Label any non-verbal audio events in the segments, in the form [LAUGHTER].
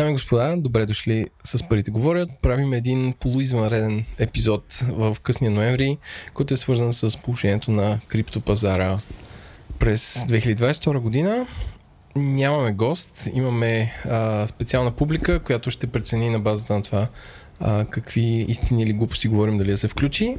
Дами и господа, добре дошли с парите говорят. Правим един полуизвънреден епизод в късния ноември, който е свързан с положението на криптопазара през 2022 година. Нямаме гост, имаме а, специална публика, която ще прецени на базата на това а, какви истини или глупости говорим, дали да се включи.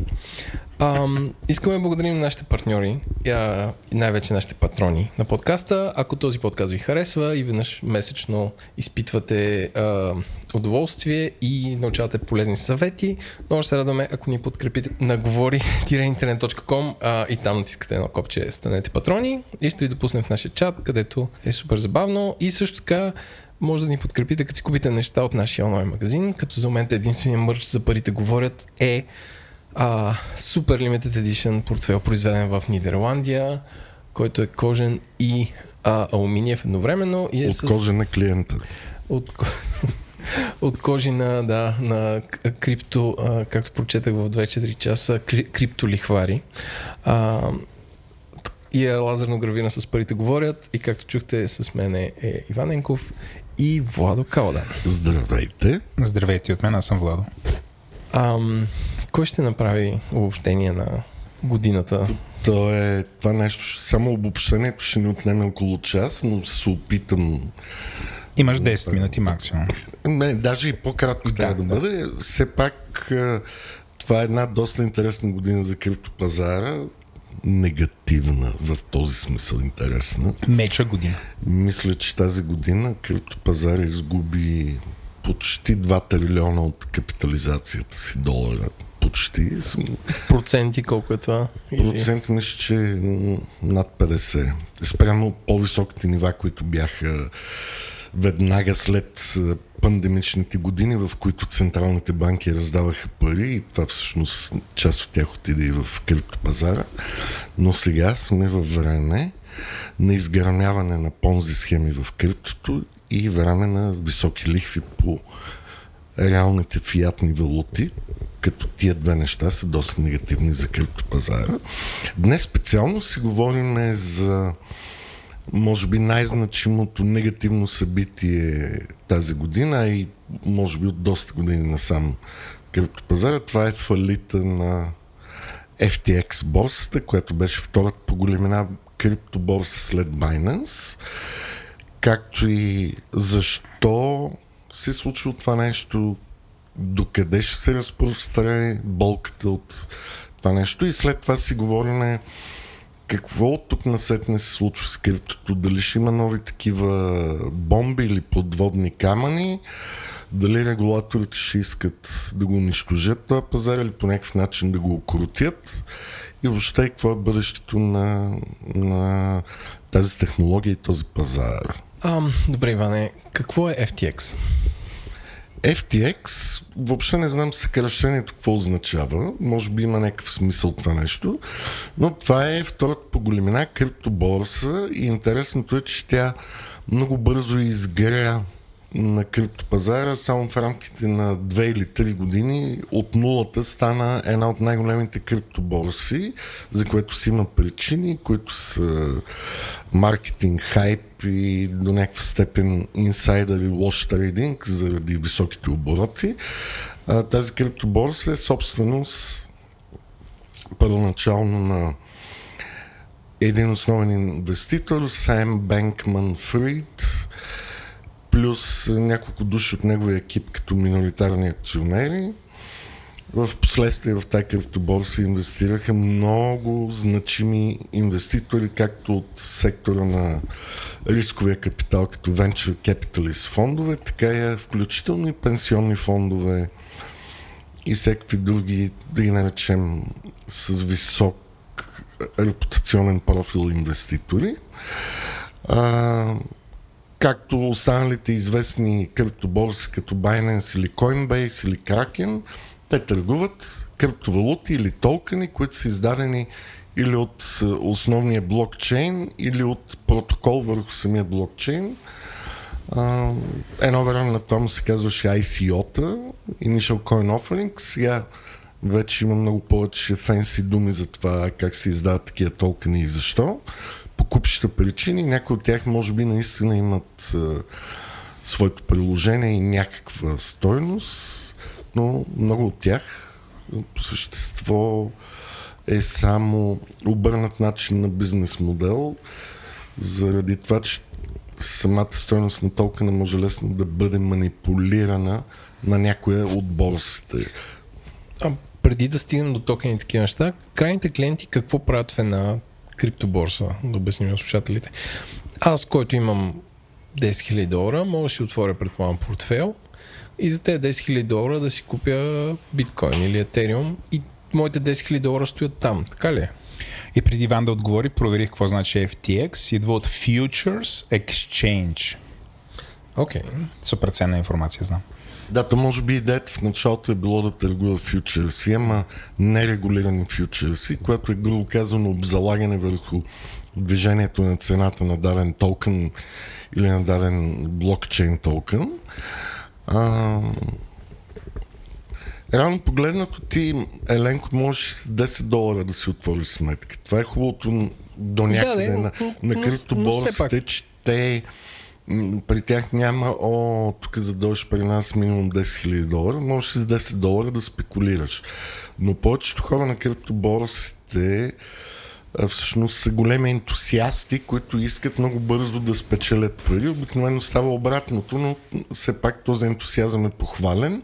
А, искаме да благодарим на нашите партньори а, най-вече нашите патрони на подкаста. Ако този подкаст ви харесва и веднъж месечно изпитвате а, удоволствие и научавате полезни съвети, много се радваме, ако ни подкрепите на говори-интернет.com и там натискате едно копче станете патрони и ще ви допуснем в нашия чат, където е супер забавно и също така може да ни подкрепите, като си купите неща от нашия онлайн магазин, като за момента единствения мърч за парите говорят е а, Super Limited Edition портфел, произведен в Нидерландия, който е кожен и а, алуминиев едновременно. И е от с... кожа на клиента. От, [LAUGHS] от кожи на, да, на крипто, а, както прочетах в 24 часа, кри, криптолихвари. А, и е лазерно гравина с парите говорят и както чухте с мен е Иван Енков и Владо Калдан. Здравейте. Здравейте от мен, аз съм Владо. Ам, кой ще направи обобщение на годината? То е това нещо, само обобщението ще ни отнеме около час, но се опитам... Имаш 10 минути максимум. Не, даже и по-кратко да, трябва да, да бъде. Все пак това е една доста интересна година за криптопазара негативна в този смисъл интересна. Меча година. Мисля, че тази година криптопазар изгуби почти 2 трилиона от капитализацията си долара. Почти. В проценти колко е това? Процент мисля, че над 50. Спрямо по-високите нива, които бяха веднага след пандемичните години, в които централните банки раздаваха пари и това всъщност част от тях отиде и в криптопазара. Но сега сме във време на изграняване на понзи схеми в криптото и време на високи лихви по реалните фиатни валути, като тия две неща са доста негативни за криптопазара. Днес специално си говорим за може би най-значимото негативно събитие тази година и може би от доста години насам криптопазара. Това е фалита на FTX борсата, която беше втората по големина криптоборса след Binance. Както и защо се е това нещо, докъде ще се разпростре болката от това нещо и след това си говорим какво от тук насетне се случва с криптото? Дали ще има нови такива бомби или подводни камъни? Дали регулаторите ще искат да го унищожат този пазар или по някакъв начин да го окрутят? И въобще какво е бъдещето на, на тази технология и този пазар? А, добре, Иване, какво е FTX? FTX, въобще не знам съкръщението какво означава. Може би има някакъв смисъл това нещо. Но това е втората по големина криптоборса и интересното е, че тя много бързо изгря на криптопазара, само в рамките на 2 или 3 години от нулата стана една от най-големите криптоборси, за което си има причини, които са маркетинг, хайп и до някаква степен инсайдър и лош трейдинг заради високите обороти. Тази криптоборса е собственост първоначално на един основен инвеститор, Сайм Бенкман Фрид, плюс няколко души от неговия екип като миноритарни акционери. В последствие в тази криптоборса инвестираха много значими инвеститори, както от сектора на рисковия капитал, като venture capitalist фондове, така и включително и пенсионни фондове и всеки други, да ги наречем, с висок репутационен профил инвеститори. А, както останалите известни криптоборси като Binance или Coinbase или Kraken, те търгуват криптовалути или токени, които са издадени или от е, основния блокчейн, или от протокол върху самия блокчейн. едно време на това му се казваше ICO-та, Initial Coin Offering. Сега вече има много повече фенси думи за това как се издават такива токени и защо купища причини. Някои от тях може би наистина имат своето приложение и някаква стойност, но много от тях по същество е само обърнат начин на бизнес модел, заради това, че самата стойност на токена може лесно да бъде манипулирана на някоя от борсите. А преди да стигнем до токени такива неща, крайните клиенти какво правят в една криптоборса, да обясним на слушателите. Аз, който имам 10 000 долара, мога да си отворя, предполагам, портфел и за тези 10 000 долара да си купя биткоин или етериум и моите 10 000 долара стоят там, така ли е? И преди Ван да отговори, проверих какво значи FTX. Идва от Futures Exchange. Окей. Okay. Супер ценна информация, знам. Да, то може би идеята в началото е било да търгува фьючерси, ама нерегулирани фьючерси, което е грубо казано обзалагане върху движението на цената на даден токен или на даден блокчейн токен. А, Реално погледнато ти, Еленко, можеш с 10 долара да си отвориш сметка. Това е хубавото до някъде да, на, на криптоборсите, че те при тях няма, о, тук за дойш при нас минимум 10 000 долара, можеш с 10 долара да спекулираш. Но повечето хора на криптоборсите всъщност са големи ентусиасти, които искат много бързо да спечелят пари. Обикновено става обратното, но все пак този ентусиазъм е похвален.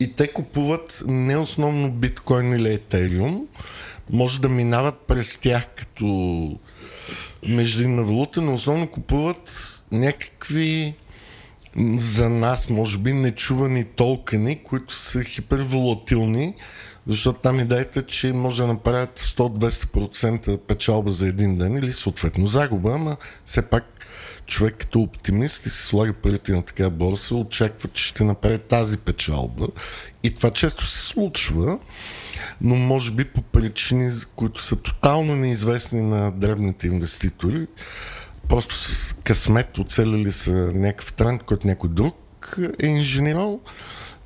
И те купуват не основно биткоин или етериум, може да минават през тях като междинна валута, но основно купуват някакви за нас, може би, нечувани токени, които са хиперволатилни, защото там идеята, че може да направят 100-200% печалба за един ден или съответно загуба, ама все пак човек като оптимист и се слага парите на такава борса, очаква, че ще направи тази печалба. И това често се случва, но може би по причини, които са тотално неизвестни на древните инвеститори просто с късмет оцелили са някакъв тренд, който някой друг е инженерал,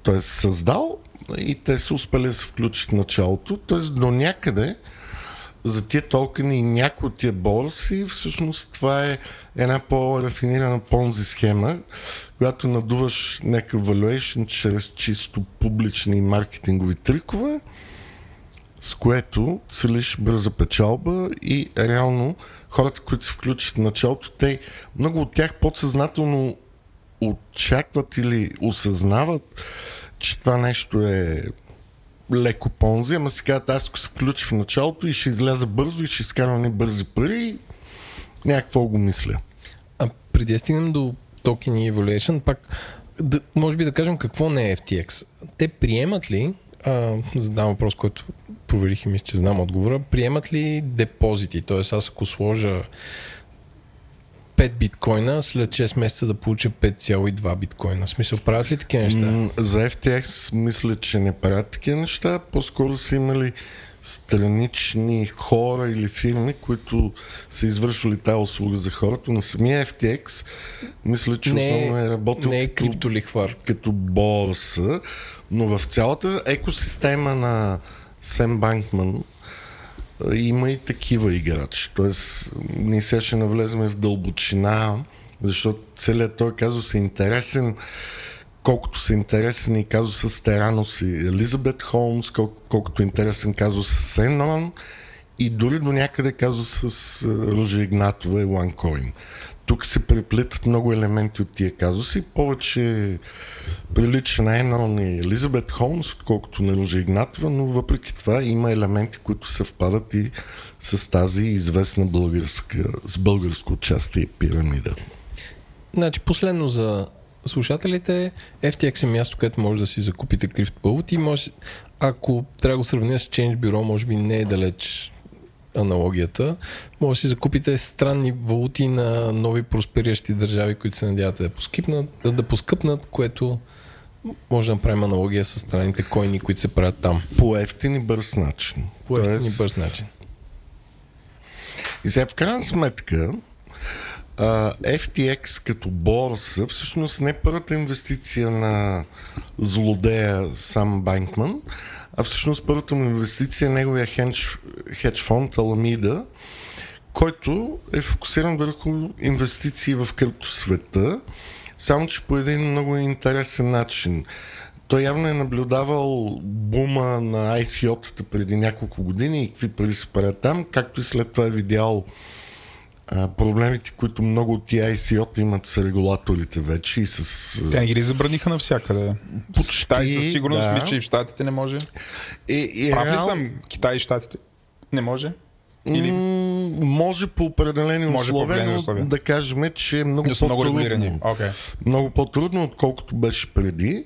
т.е. създал и те са успели да се включат в началото. Т.е. до някъде за тия токени и някои от тия борси, всъщност това е една по-рафинирана понзи схема, която надуваш някакъв valuation чрез чисто публични маркетингови трикове, с което целиш бърза печалба и реално хората, които се включат в началото, те много от тях подсъзнателно очакват или осъзнават, че това нещо е леко понзи, ама сега аз ако се включи в началото и ще изляза бързо и ще изкарвам ни бързи пари, някакво го мисля. А преди да стигнем до токен и evaluation, пак да, може би да кажем какво не е FTX. Те приемат ли, а, задам въпрос, който проверих и мисля, че знам отговора, приемат ли депозити? Тоест аз ако сложа 5 биткоина, след 6 месеца да получа 5,2 биткоина. В смисъл, правят ли такива неща? За FTX мисля, че не правят такива неща. По-скоро са имали странични хора или фирми, които са извършвали тази услуга за хората. На самия FTX мисля, че не, основно е работил не е като, като борса, но в цялата екосистема на Сем Банкман има и такива играчи. Тоест, ние сега ще навлезем в дълбочина, защото целият той казус е интересен, колкото са интересен и казус с Теранос и Елизабет Холмс, кол- колкото е интересен казус с Сенон и дори до някъде казус с Ружа Игнатова и Ланкоин тук се преплетат много елементи от тия казуси. Повече прилича на Енрон и Елизабет Холмс, отколкото на Ружа Игнатова, но въпреки това има елементи, които съвпадат и с тази известна българска, с българско участие пирамида. Значи, последно за слушателите, FTX е място, където може да си закупите криптовалути. Може, ако трябва да го сравня с Change Bureau, може би не е далеч аналогията, може да си закупите странни валути на нови проспериращи държави, които се надявате да, поскипнат, да, да поскъпнат, което може да направим аналогия с странните койни, които се правят там. По ефтин и бърз начин. По ефтин и бърз начин. И сега в крайна сметка Uh, FTX като борса всъщност не е първата инвестиция на злодея Сам Банкман, а всъщност първата му инвестиция е неговия хедж, хедж фонд Аламида, който е фокусиран върху инвестиции в криптосвета, само че по един много интересен начин. Той явно е наблюдавал бума на ICO-тата преди няколко години и какви пари се правят там, както и след това е видял а, проблемите, които много от тия ICO-та имат с регулаторите вече и с... Те ги ли забраниха навсякъде? Почти, Китай със сигурност да. мисля, че и в Штатите не може. И, и Прав ли съм? Китай и Штатите не може? Или М, може по определени Може по условия, определени но условия. да кажем, че е много много по-трудно. регулирани? Окей. много по-трудно, отколкото беше преди.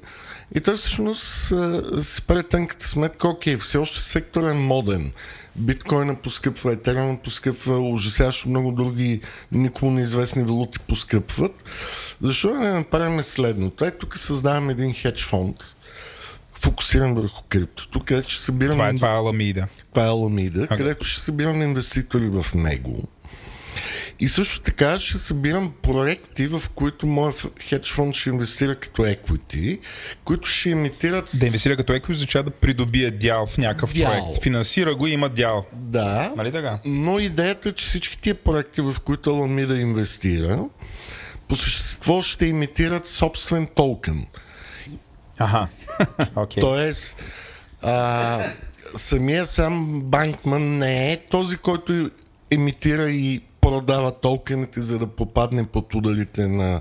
И той всъщност си прави тънката сметка, окей, все още сектор е моден. Биткоина поскъпва, Етериум поскъпва, ужасяващо много други никому неизвестни валути поскъпват. Защо да не направим следното? Ето тук създаваме един хедж фонд, фокусиран върху криптото, където ще събираме... Това е, това е Аламида. Това е Аламида, Окей. където ще събирам инвеститори в него. И също така ще събирам проекти, в които моят хедж фонд ще инвестира като equity, които ще имитират... Да инвестира като еко означава да придобие дял в някакъв Дял. проект. Финансира го и има дял. Да, Нали така? но идеята е, че всички тия проекти, в които Аламида инвестира, по същество ще имитират собствен токен. Аха. [LAUGHS] Окей. Тоест, а, самия сам банкман не е този, който емитира и продава токените, за да попадне под ударите на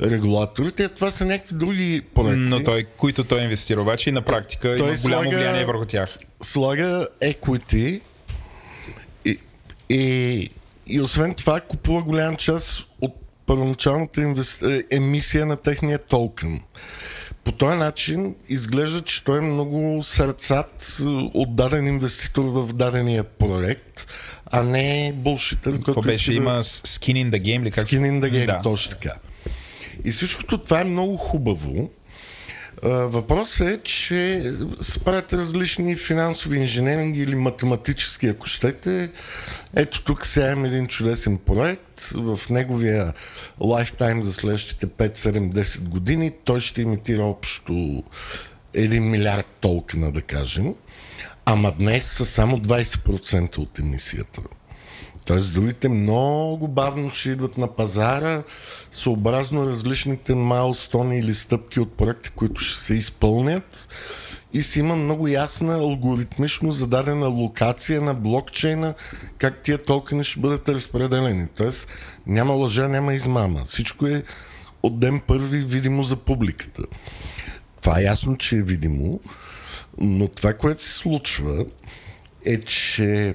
регулаторите. Това са някакви други проекти. Но той, които той инвестира обаче и на практика Той има голямо слага- влияние върху тях. слага equity и, и, и освен това купува голям част от първоначалната е, емисия на техния токен. По този начин изглежда, че той е много сърцат е, отдаден инвеститор в дадения проект, а не булшитър, Какво беше? да- Има skin in the game ли? Как Skin in the game, Да. точно така. И всичкото това е много хубаво. Въпросът е, че се правят различни финансови инженеринги или математически, ако щете. Ето тук сега имам един чудесен проект. В неговия лайфтайм за следващите 5, 7, 10 години той ще имитира общо 1 милиард токена, да кажем. Ама днес са само 20% от емисията. Тоест другите много бавно ще идват на пазара, съобразно различните майлстони или стъпки от проекта, които ще се изпълнят и си има много ясна алгоритмично зададена локация на блокчейна, как тия токени ще бъдат разпределени. Тоест няма лъжа, няма измама. Всичко е от ден първи видимо за публиката. Това е ясно, че е видимо, но това, което се случва е, че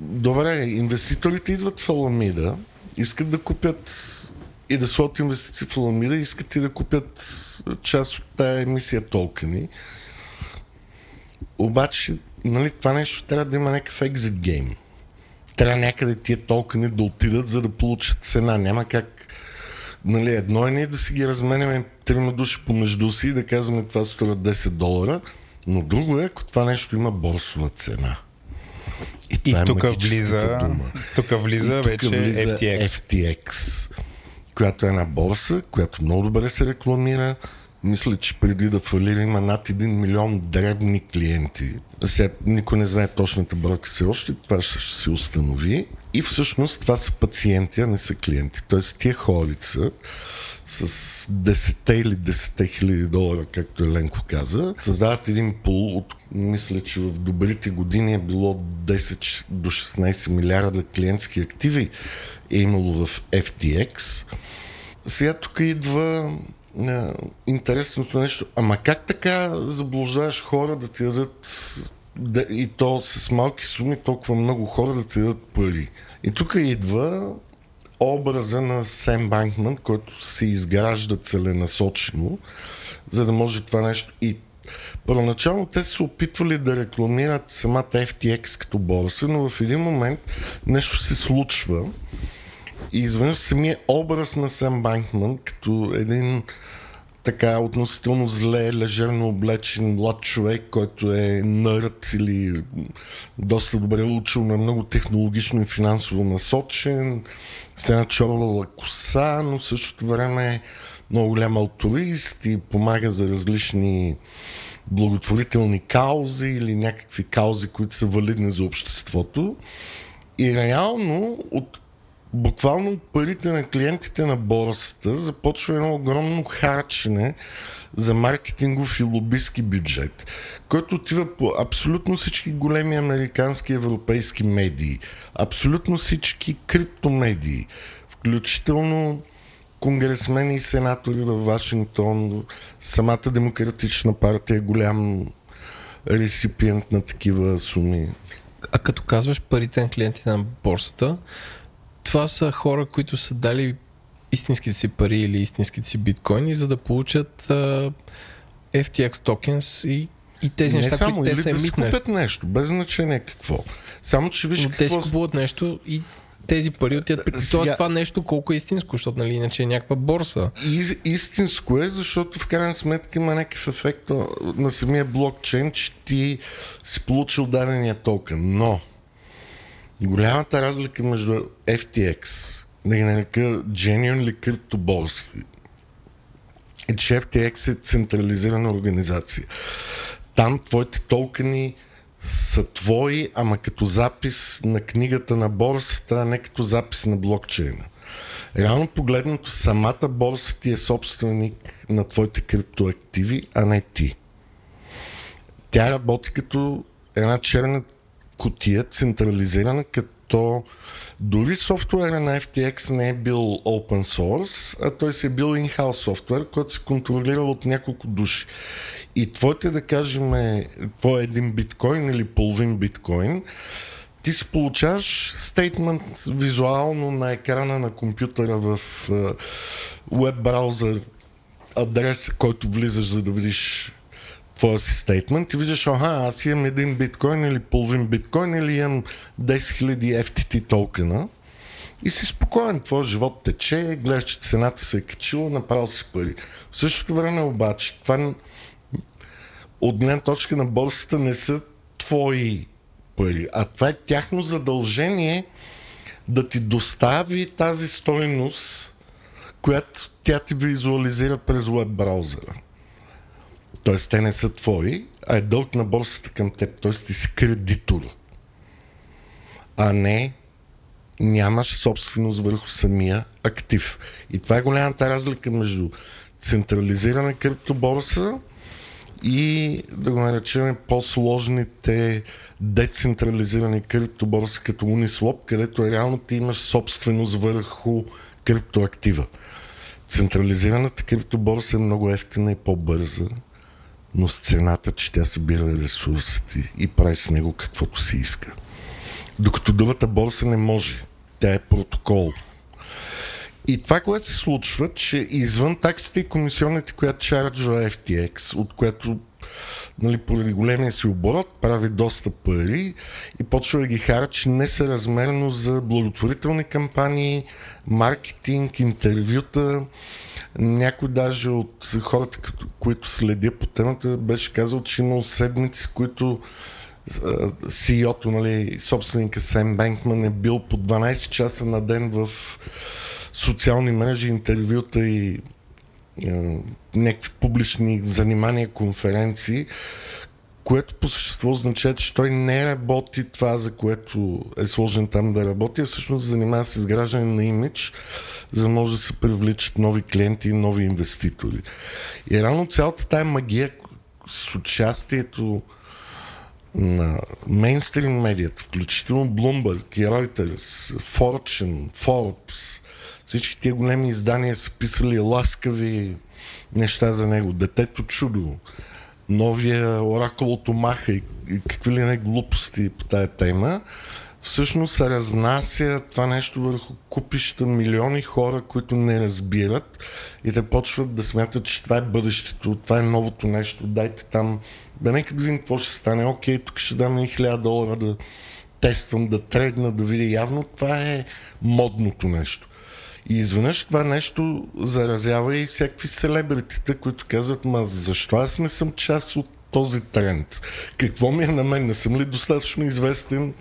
Добре, инвеститорите идват в Аламида, искат да купят и да сложат инвестиции в Аламида, искат и да купят част от тая емисия токени. Обаче, нали, това нещо трябва да има някакъв екзит гейм. Трябва някъде тия токени да отидат, за да получат цена. Няма как Нали, едно е ние да си ги разменяме трима души помежду си и да казваме това струва 10 долара, но друго е, ако това нещо има борсова цена. И това е тук влиза, дума. тук влиза И тук вече влиза FTX. FTX, която е една борса, която много добре се рекламира. Мисля, че преди да фалира има над 1 милион дребни клиенти. Сега никой не знае точната бройка все още, това ще се установи. И всъщност това са пациенти, а не са клиенти. Тоест тия хорица с 10 или 10 хиляди долара, както Еленко каза, създават един пул от, мисля, че в добрите години е било 10 до 16 милиарда клиентски активи е имало в FTX. Сега тук идва а, интересното нещо. Ама как така заблуждаваш хора да ти дадат да, и то с малки суми толкова много хора да ти дадат пари? И тук идва образа на Сем Банкман, който се изгражда целенасочено, за да може това нещо. И първоначално те са опитвали да рекламират самата FTX като борса, но в един момент нещо се случва и изведнъж самия образ на Сем Банкман като един така относително зле, лежерно облечен млад човек, който е нърд или доста добре учил, но е много технологично и финансово насочен, с една чорла коса, но в същото време е много голям алтурист и помага за различни благотворителни каузи или някакви каузи, които са валидни за обществото. И реално от буквално парите на клиентите на борсата започва едно огромно харчене за маркетингов и лобистски бюджет, който отива по абсолютно всички големи американски и европейски медии, абсолютно всички криптомедии, включително конгресмени и сенатори в Вашингтон, самата демократична партия е голям реципиент на такива суми. А като казваш парите на клиентите на борсата, това са хора, които са дали истинските си пари или истинските си биткоини, за да получат uh, FTX tokens и, и тези Не неща, само, които те са да емитнали. купят нещо, без значение какво. Само, че виж Но те какво... си купуват нещо и тези пари отиват при... Сега- Тоест това нещо колко е истинско, защото нали иначе е някаква борса. И, истинско е, защото в крайна сметка има някакъв ефект на- на самия блокчейн, че ти си получил дадения токен. Но голямата разлика между FTX, да ги нарека genuine или криптоборси, е, че FTX е централизирана организация. Там твоите токени са твои, ама като запис на книгата на борсата, а не като запис на блокчейна. Реално погледнато, самата борса ти е собственик на твоите криптоактиви, а не ти. Тя работи като една черна котия, централизирана, като дори софтуера на FTX не е бил open source, а той си е бил in-house софтуер, който се контролира от няколко души. И твоите, да кажем, твой един биткоин или половин биткоин, ти си получаваш стейтмент визуално на екрана на компютъра в веб браузър адрес, който влизаш за да видиш твоя си стейтмент и виждаш, аха, аз имам един биткоин или половин биткоин или имам 10 000 FTT токена и си спокоен, твой живот тече, гледаш, че цената се е качила, направил си пари. В същото време обаче, това от гледна точка на борсата не са твои пари, а това е тяхно задължение да ти достави тази стойност, която тя ти визуализира през веб браузъра. Тоест, те не са твои, а е дълг на борсата към теб. Тоест, ти си кредитор. А не нямаш собственост върху самия актив. И това е голямата разлика между централизирана криптоборса и да го наречем по-сложните децентрализирани криптоборси като Uniswap, където реално ти имаш собственост върху криптоактива. Централизираната криптоборса е много ефтина и по-бърза, но с цената, че тя събира ресурсите и прави с него каквото си иска. Докато другата борса не може. Тя е протокол. И това, което се случва, че извън таксите и комисионните, която чарджва FTX, от което нали, поради големия си оборот прави доста пари и почва да ги харчи несъразмерно за благотворителни кампании, маркетинг, интервюта. Някой даже от хората, като- които следя по темата, беше казал, че имал седмици, които CEO-то, нали, собственика Сем Бенкман е бил по 12 часа на ден в социални мрежи, интервюта и а, някакви публични занимания, конференции, което по същество означава, че той не работи това, за което е сложен там да работи, а всъщност се занимава с изграждане на имидж, за да може да се привличат нови клиенти и нови инвеститори. И реално цялата тая магия с участието на мейнстрим медията, включително Bloomberg, и Reuters, Fortune, Forbes, всички тия големи издания са писали ласкави неща за него. Детето чудо, новия оракул от Омаха и, и какви ли не глупости по тая тема, всъщност се разнася това нещо върху купища милиони хора, които не разбират и те почват да смятат, че това е бъдещето, това е новото нещо, дайте там, бе нека да видим какво ще стане, окей, тук ще дам и 1000 долара да тествам, да трегна, да видя. Явно, това е модното нещо. И изведнъж това нещо заразява и всякакви селебритите, които казват, ма защо аз не съм част от този тренд? Какво ми е на мен? Не съм ли достатъчно известен,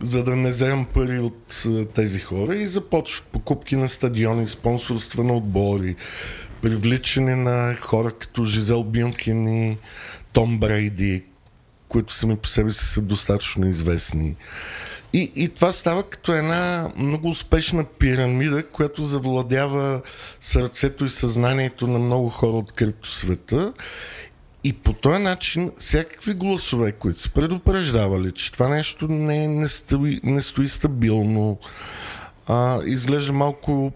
за да не вземам пари от тези хора? И започват покупки на стадиони, спонсорства на отбори, привличане на хора като Жизел Бюнхен и Том Брейди, които сами по себе си са достатъчно известни. И, и това става като една много успешна пирамида, която завладява сърцето и съзнанието на много хора от криптосвета. И по този начин всякакви гласове, които са предупреждавали, че това нещо не, не, стои, не стои стабилно, а, изглежда малко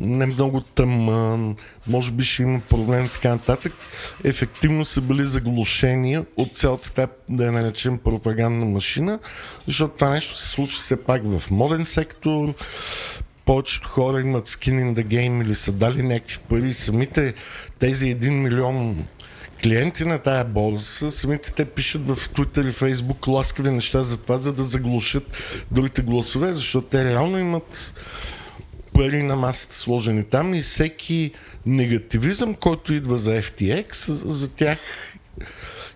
не много тъмън, може би ще има проблем и така нататък, ефективно са били заглушени от цялата тази, да я наречем, пропагандна машина, защото това нещо се случва все пак в моден сектор, повечето хора имат skin in the game или са дали някакви пари. Самите тези 1 милион клиенти на тая борса, самите те пишат в Twitter и Facebook ласкави неща за това, за да заглушат другите гласове, защото те реално имат пари на масата сложени там и всеки негативизъм, който идва за FTX, за тях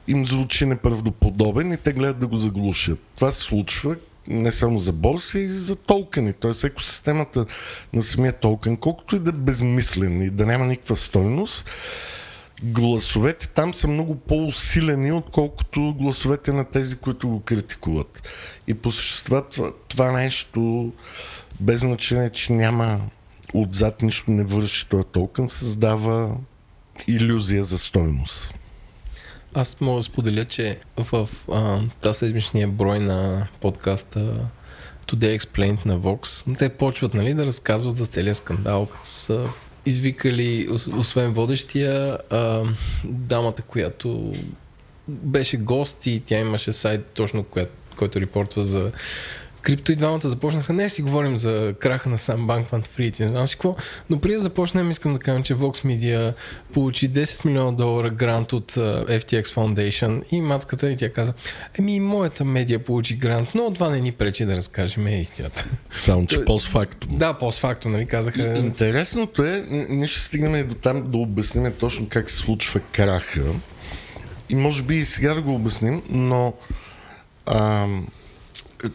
им звучи неправдоподобен и те гледат да го заглушат. Това се случва не само за борси, и за токени. Т.е. екосистемата на самия токен, колкото и да е безмислен и да няма никаква стойност, гласовете там са много по-усилени, отколкото гласовете на тези, които го критикуват. И по същество това, това нещо, без значение, че няма отзад нищо не върши този токен, създава иллюзия за стойност. Аз мога да споделя, че в тази седмичния брой на подкаста Today Explained на Vox, те почват нали, да разказват за целият скандал, като са извикали, освен водещия, а, дамата, която беше гост и тя имаше сайт точно, който репортва за крипто и двамата започнаха. Не си говорим за краха на сам Банк Фрит, не знам си какво, но преди да започнем искам да кажем, че Vox Media получи 10 милиона долара грант от FTX Foundation и мацката и тя каза, еми моята медия получи грант, но това не ни пречи да разкажем истината. Само, че постфактум. Да, постфактум, нали казаха. Интересното е, ние ще стигнем и до там да обясним точно как се случва краха. И може би и сега да го обясним, но ам,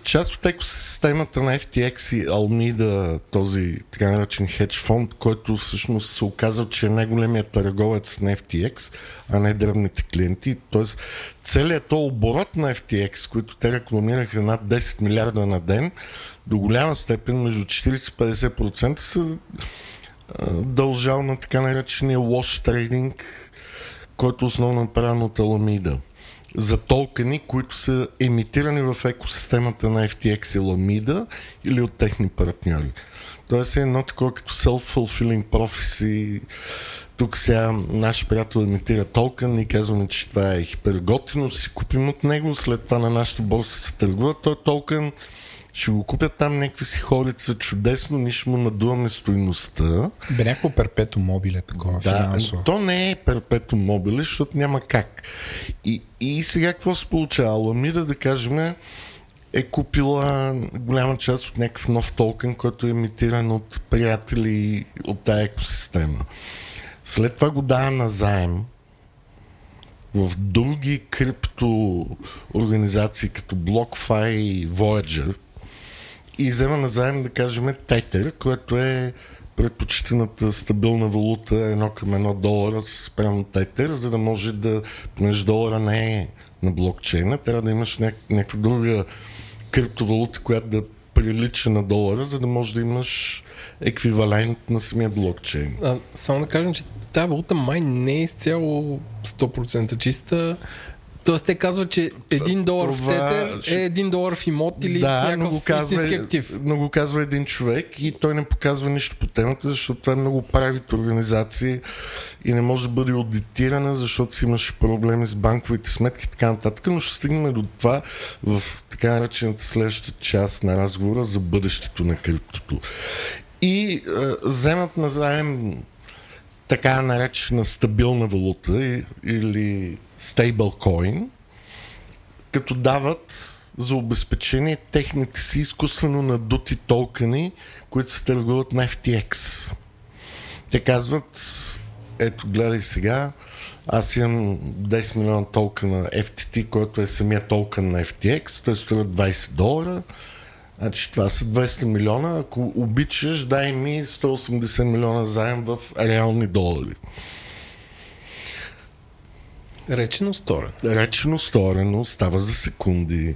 част от екосистемата на FTX и Almida, този така наречен хедж фонд, който всъщност се оказва, че е най-големият търговец на FTX, а не древните клиенти. Тоест, целият то оборот на FTX, който те рекламираха над 10 милиарда на ден, до голяма степен, между 40-50% са дължал на така наречения wash трейдинг, който е основно направен от Alameda за токени, които са емитирани в екосистемата на FTX и Lamida или от техни партньори. Тоест е едно такова като self-fulfilling prophecy. Тук сега наш приятел емитира токен и казваме, че това е хиперготино, си купим от него, след това на нашата борса се търгува този токен, ще го купят там някакви си хорица чудесно, ние ще му надуваме стоиността. Бе някакво перпето мобиле такова да, финансово. то не е перпето мобиле, защото няма как. И, и сега какво се получава? Ламида, да кажем, е купила голяма част от някакъв нов токен, който е емитиран от приятели от тази екосистема. След това го дава на заем в други крипто организации като BlockFi и Voyager, и взема назаем, да кажем, Тетер, което е предпочитаната стабилна валута едно към едно долара спрямо Тетер, за да може да, понеже долара не е на блокчейна, трябва да имаш няк- някаква друга криптовалута, която да прилича на долара, за да можеш да имаш еквивалент на самия блокчейн. А, само да кажем, че тази валута май не е изцяло 100% чиста. Тоест те казват, че един долар това, в тетер е един долар в имот или да, в някакъв казва, истински актив. Но го казва един човек и той не показва нищо по темата, защото това е много правит организации и не може да бъде аудитирана, защото си имаш проблеми с банковите сметки и така нататък. Но ще стигнем до това в така наречената следващата част на разговора за бъдещето на криптото. И е, вземат на заем така наречена стабилна валута или стейблкоин, като дават за обезпечение техните си изкуствено надути токени, които се търгуват на FTX. Те казват, ето гледай сега, аз имам 10 милиона токена FTT, който е самия токен на FTX, той струва 20 долара. Значи това са 200 милиона. Ако обичаш, дай ми 180 милиона заем в реални долари. Речено сторено. Речено сторено, става за секунди.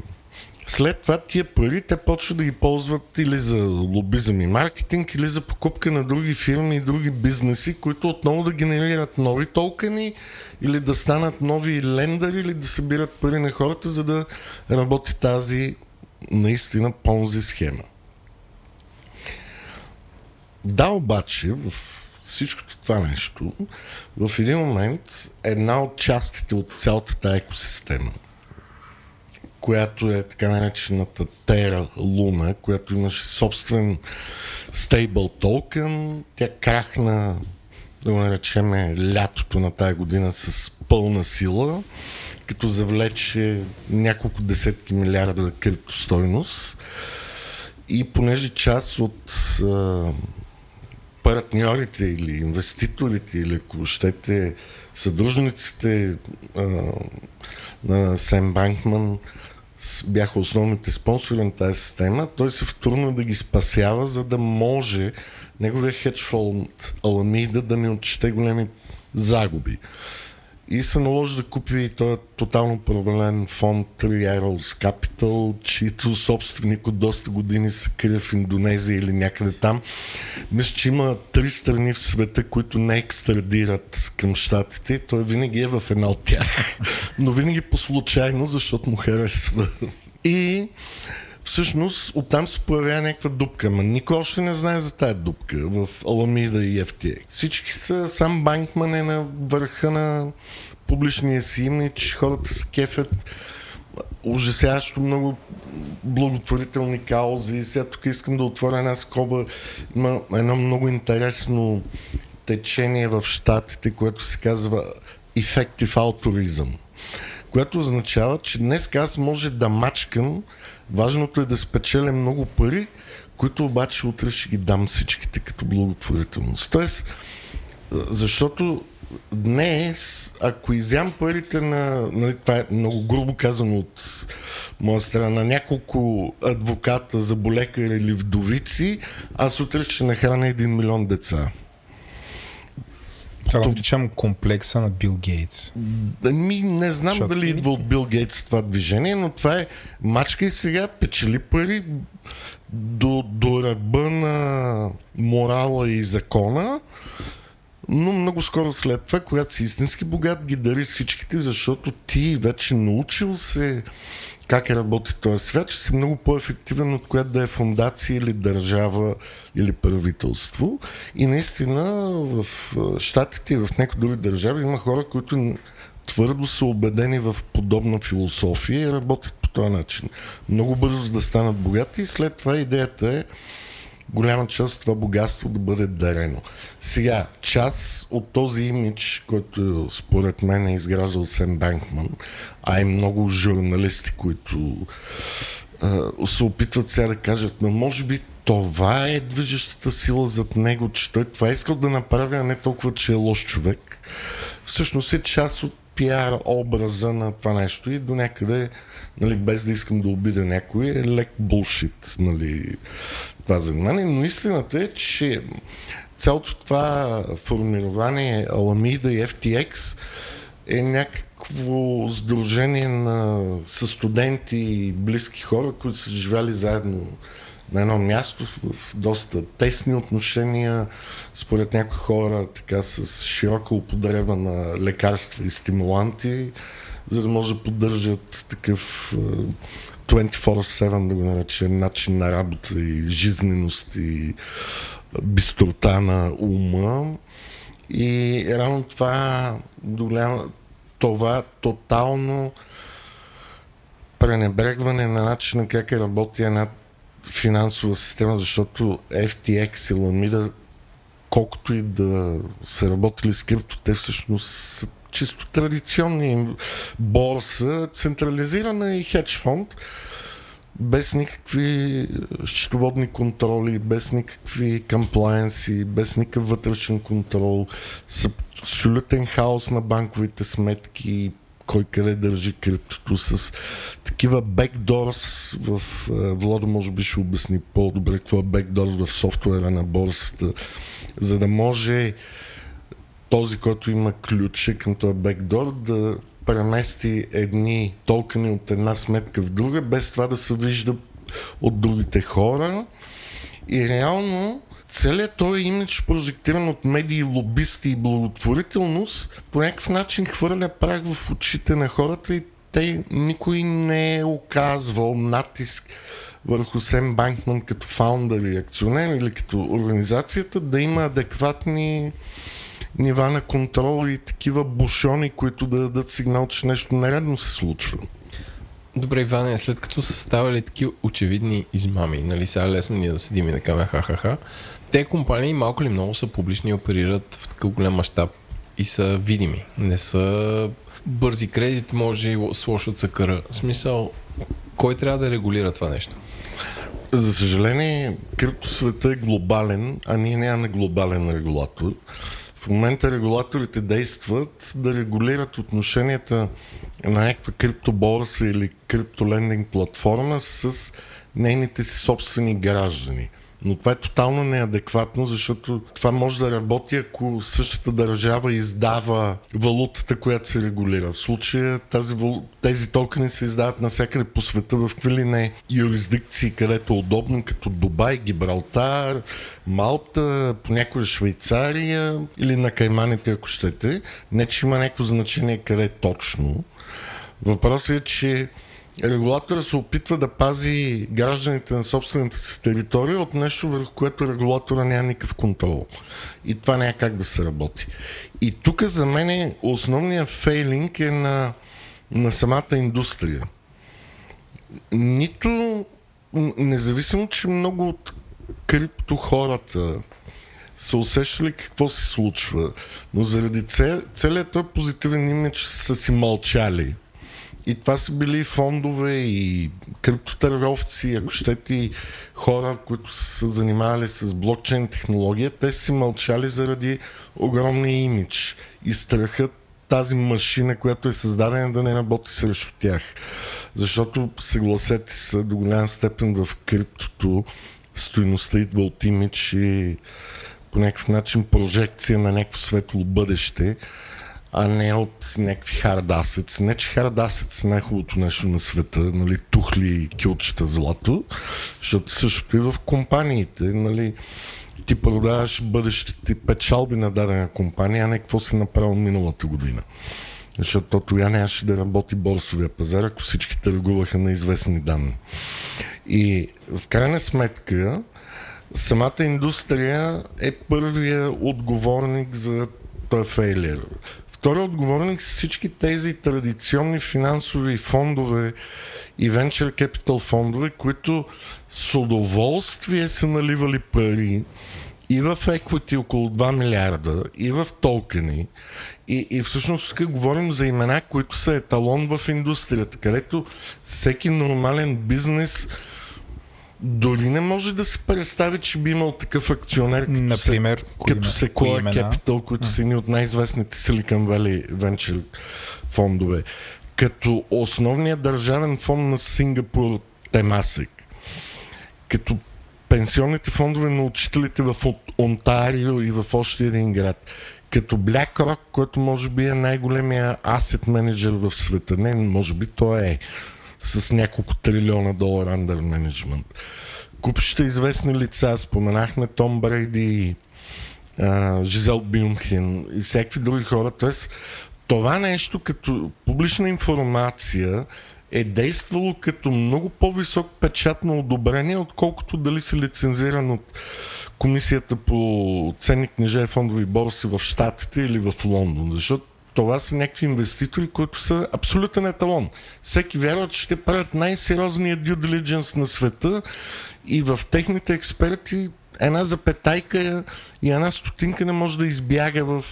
След това тия пари те почват да ги ползват или за лобизъм и маркетинг, или за покупка на други фирми и други бизнеси, които отново да генерират нови токени или да станат нови лендъри или да събират пари на хората, за да работи тази наистина понзи схема. Да, обаче, в всичкото това нещо, в един момент една от частите от цялата тази екосистема, която е така наречената Terra Luna, която имаше собствен стейбъл токен, тя крахна, да го наречеме, лятото на тази година с пълна сила, като завлече няколко десетки милиарда криптостойност. И понеже част от а, партньорите или инвеститорите, или ако щете съдружниците а, на Сем Банкман бяха основните спонсори на тази система, той се втурна да ги спасява, за да може неговия хедж фонд Аламида да не отчете големи загуби и се наложи да купи този тотално провален фонд Three Arrows Capital, чието собственик от доста години се крие в Индонезия или някъде там. Мисля, че има три страни в света, които не екстрадират към щатите. Той винаги е в една от тях, [LAUGHS] но винаги по случайно, защото му харесва. И всъщност оттам се появява някаква дупка, но никой още не знае за тази дупка в Аламида и FTX. Всички са, сам Банкман е на върха на публичния си имидж, хората се кефят ужасяващо много благотворителни каузи. Сега тук искам да отворя една скоба. Има едно много интересно течение в Штатите, което се казва Effective Altruism, което означава, че днес аз може да мачкам Важното е да спечеля много пари, които обаче утре ще ги дам всичките като благотворителност. Тоест, защото днес, ако изям парите на, нали, това е много грубо казано от моя страна, на няколко адвоката, за болекари или вдовици, аз утре ще нахраня един милион деца. Това го наричам комплекса на Бил Гейтс. Ми, не знам Защото... дали идва от Бил Гейтс това движение, но това е мачка и сега, печели пари до, до ръба на морала и закона, но много скоро след това, когато си истински богат, ги дари всичките, защото ти вече научил се как е работи този свят, че си много по-ефективен от която да е фундация или държава или правителство. И наистина в Штатите и в някои други държави има хора, които твърдо са убедени в подобна философия и работят по този начин. Много бързо да станат богати и след това идеята е голяма част от това богатство да бъде дарено. Сега, част от този имидж, който според мен е изграждал Сен Банкман, а и много журналисти, които а, се опитват сега да кажат, но може би това е движещата сила зад него, че той това е искал да направи, а не толкова, че е лош човек. Всъщност е част от пиар образа на това нещо и до някъде, нали, без да искам да обида някой, е лек булшит. Нали това за мен, но истината е, че цялото това формирование Аламида и FTX е някакво сдружение на със студенти и близки хора, които са живели заедно на едно място в доста тесни отношения, според някои хора така с широка употреба на лекарства и стимуланти, за да може да поддържат такъв 24-7, да го наречем, начин на работа и жизненост и бистрота на ума. И рано това, това тотално пренебрегване на начина как е работи една финансова система, защото FTX и Ламида, колкото и да са работили с крипто, те всъщност са чисто традиционни. Борса, централизирана и хедж фонд, без никакви счетоводни контроли, без никакви комплайенси, без никакъв вътрешен контрол, с абсолютен хаос на банковите сметки, кой къде държи криптото с такива бекдорс в Владо може би ще обясни по-добре какво е бекдорс в софтуера на борсата, за да може този, който има ключа към този бекдор, да премести едни токени от една сметка в друга, без това да се вижда от другите хора. И реално целият този имидж, прожектиран от медии, лобисти и благотворителност, по някакъв начин хвърля прах в очите на хората и те никой не е оказвал натиск върху Сем Банкман като фаундър и акционер или като организацията да има адекватни нива на контрол и такива бушони, които да дадат сигнал, че нещо нередно се случва. Добре, Иване, след като са ставали такива очевидни измами, нали сега лесно ние да седим и да кажем ха-ха-ха, те компании малко ли много са публични и оперират в такъв голям мащаб и са видими. Не са бързи кредит, може и с лошо цъкъра. В смисъл, кой трябва да регулира това нещо? За съжаление, криптосвета е глобален, а ние нямаме глобален регулатор. В момента регулаторите действат да регулират отношенията на някаква криптоборса или криптолендинг платформа с нейните си собствени граждани – но това е тотално неадекватно, защото това може да работи, ако същата държава издава валутата, която се регулира. В случая тази, тези токени се издават навсякъде по света, в какви не юрисдикции, където е удобно, като Дубай, Гибралтар, Малта, понякога Швейцария или на Кайманите, ако щете. Не, че има някакво значение къде точно. Въпросът е, че регулатора се опитва да пази гражданите на собствената си територия от нещо, върху което регулатора няма никакъв контрол. И това няма как да се работи. И тук за мен основният фейлинг е на, на самата индустрия. Нито, независимо, че много от крипто хората са усещали какво се случва, но заради целият този позитивен имидж са си мълчали – и това са били фондове и криптотърговци, ако щете и хора, които са занимавали с блокчейн технология, те си мълчали заради огромния имидж и страхът тази машина, която е създадена да не работи срещу тях. Защото, съгласете се, до голям степен в криптото стоиността идва от имидж и по някакъв начин прожекция на някакво светло бъдеще а не от някакви assets. Не, че assets е най-хубавото нещо на света, нали, тухли килчета злато, защото същото и в компаниите, нали, ти продаваш бъдещите печалби на дадена компания, а не какво се направил миналата година. Защото тогава нямаше да работи борсовия пазар, ако всички търгуваха на известни данни. И в крайна сметка, самата индустрия е първия отговорник за този фейлер. Втори отговорник са всички тези традиционни финансови фондове и venture capital фондове, които с удоволствие са наливали пари и в equity около 2 милиарда, и в токени. И, и всъщност тук говорим за имена, които са еталон в индустрията, където всеки нормален бизнес дори не може да се представи, че би имал такъв акционер, като Например, се, като се Sequoia Capital, които са едни от най-известните Silicon Valley Venture фондове. Като основният държавен фонд на Сингапур Темасик. Като пенсионните фондове на учителите в Онтарио и в още един град. Като BlackRock, който може би е най-големия асет менеджер в света. Не, може би той е с няколко трилиона долара under management. Купища известни лица, споменахме Том Брейди, Жизел Бюнхен и всякакви други хора. Тоест, това нещо като публична информация е действало като много по-висок печат на одобрение, отколкото дали се лицензиран от Комисията по ценни книжа и фондови борси в Штатите или в Лондон. Защото това са някакви инвеститори, които са абсолютен еталон. Всеки вярва, че ще правят най-сериозния due diligence на света и в техните експерти една запетайка и една стотинка не може да избяга в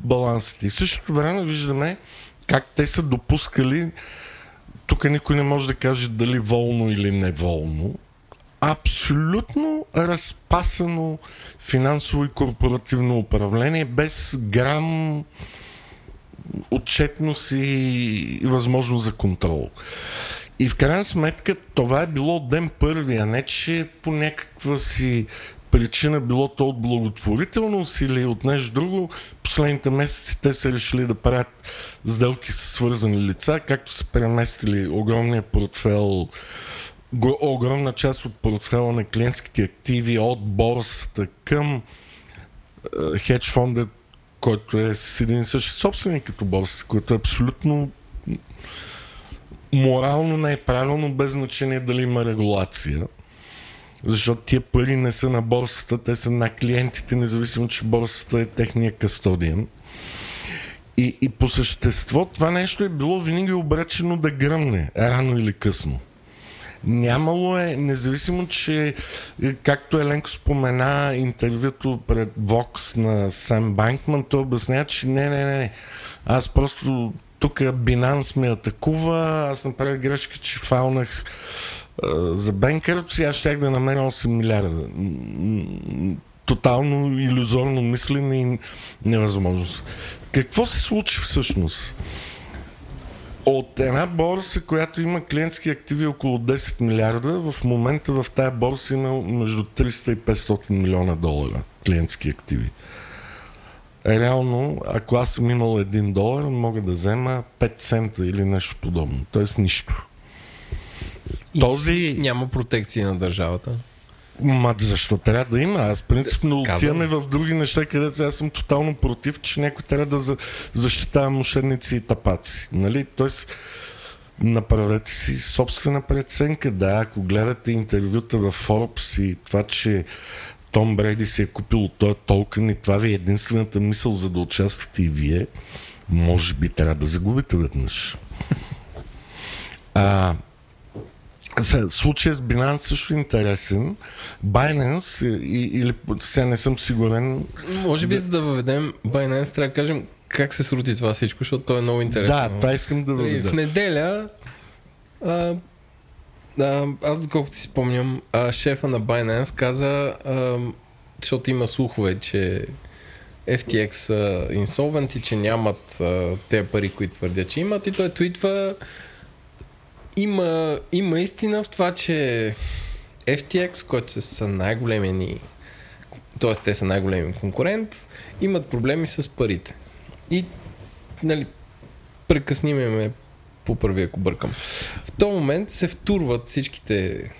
балансите. И в същото време виждаме как те са допускали, тук никой не може да каже дали волно или неволно, абсолютно разпасано финансово и корпоративно управление без грам отчетност и възможност за контрол. И в крайна сметка това е било ден първи, а не че по някаква си причина, било то от благотворителност или от нещо друго, последните месеци те са решили да правят сделки с свързани лица, както са преместили огромния портфел огромна част от портфела на клиентските активи от борсата към хедж фонда, който е с един и същи собственик като борса, което е абсолютно морално не е правилно, без значение дали има регулация. Защото тия пари не са на борсата, те са на клиентите, независимо, че борсата е техния кастодиен. И, и по същество това нещо е било винаги обречено да гръмне, рано или късно. Нямало е, независимо, че както Еленко спомена интервюто пред Vox на Сам Банкман, той обяснява, че не, не, не, аз просто тук Binance ме атакува, аз направих грешка, че фаунах за Бенкърт, аз щях да намеря 8 милиарда. Тотално иллюзорно мислене и невъзможност. Какво се случи всъщност? От една борса, която има клиентски активи около 10 милиарда, в момента в тази борса има между 300 и 500 милиона долара клиентски активи. Реално, ако аз съм имал 1 долар, мога да взема 5 цента или нещо подобно. Тоест нищо. И Този... Няма протекция на държавата. Ма защо трябва да има? Аз принципно отиваме в други неща, където аз съм тотално против, че някой трябва да защитава мошенници и тапаци. Нали? Тоест, направете си собствена преценка. Да, ако гледате интервюта в Forbes и това, че Том Бреди си е купил този толкън и това ви е единствената мисъл за да участвате и вие, може би трябва да загубите веднъж. [LAUGHS] А, Случая с Binance също е интересен. Binance, и, или сега не съм сигурен. Може би, да... за да въведем Binance, трябва да кажем как се срути това всичко, защото то е много интересно. Да, това искам да въведа. В неделя, а, а, аз доколкото си спомням, а, шефа на Binance каза, а, защото има слухове, че FTX са инсолвенти, че нямат а, те пари, които твърдят, че имат и той твитва има, има истина в това, че FTX, който са най-големия ни, т.е. те са най-големи конкурент, имат проблеми с парите. И, нали, прекъсниме ме по първи, ако бъркам. В този момент се втурват всичките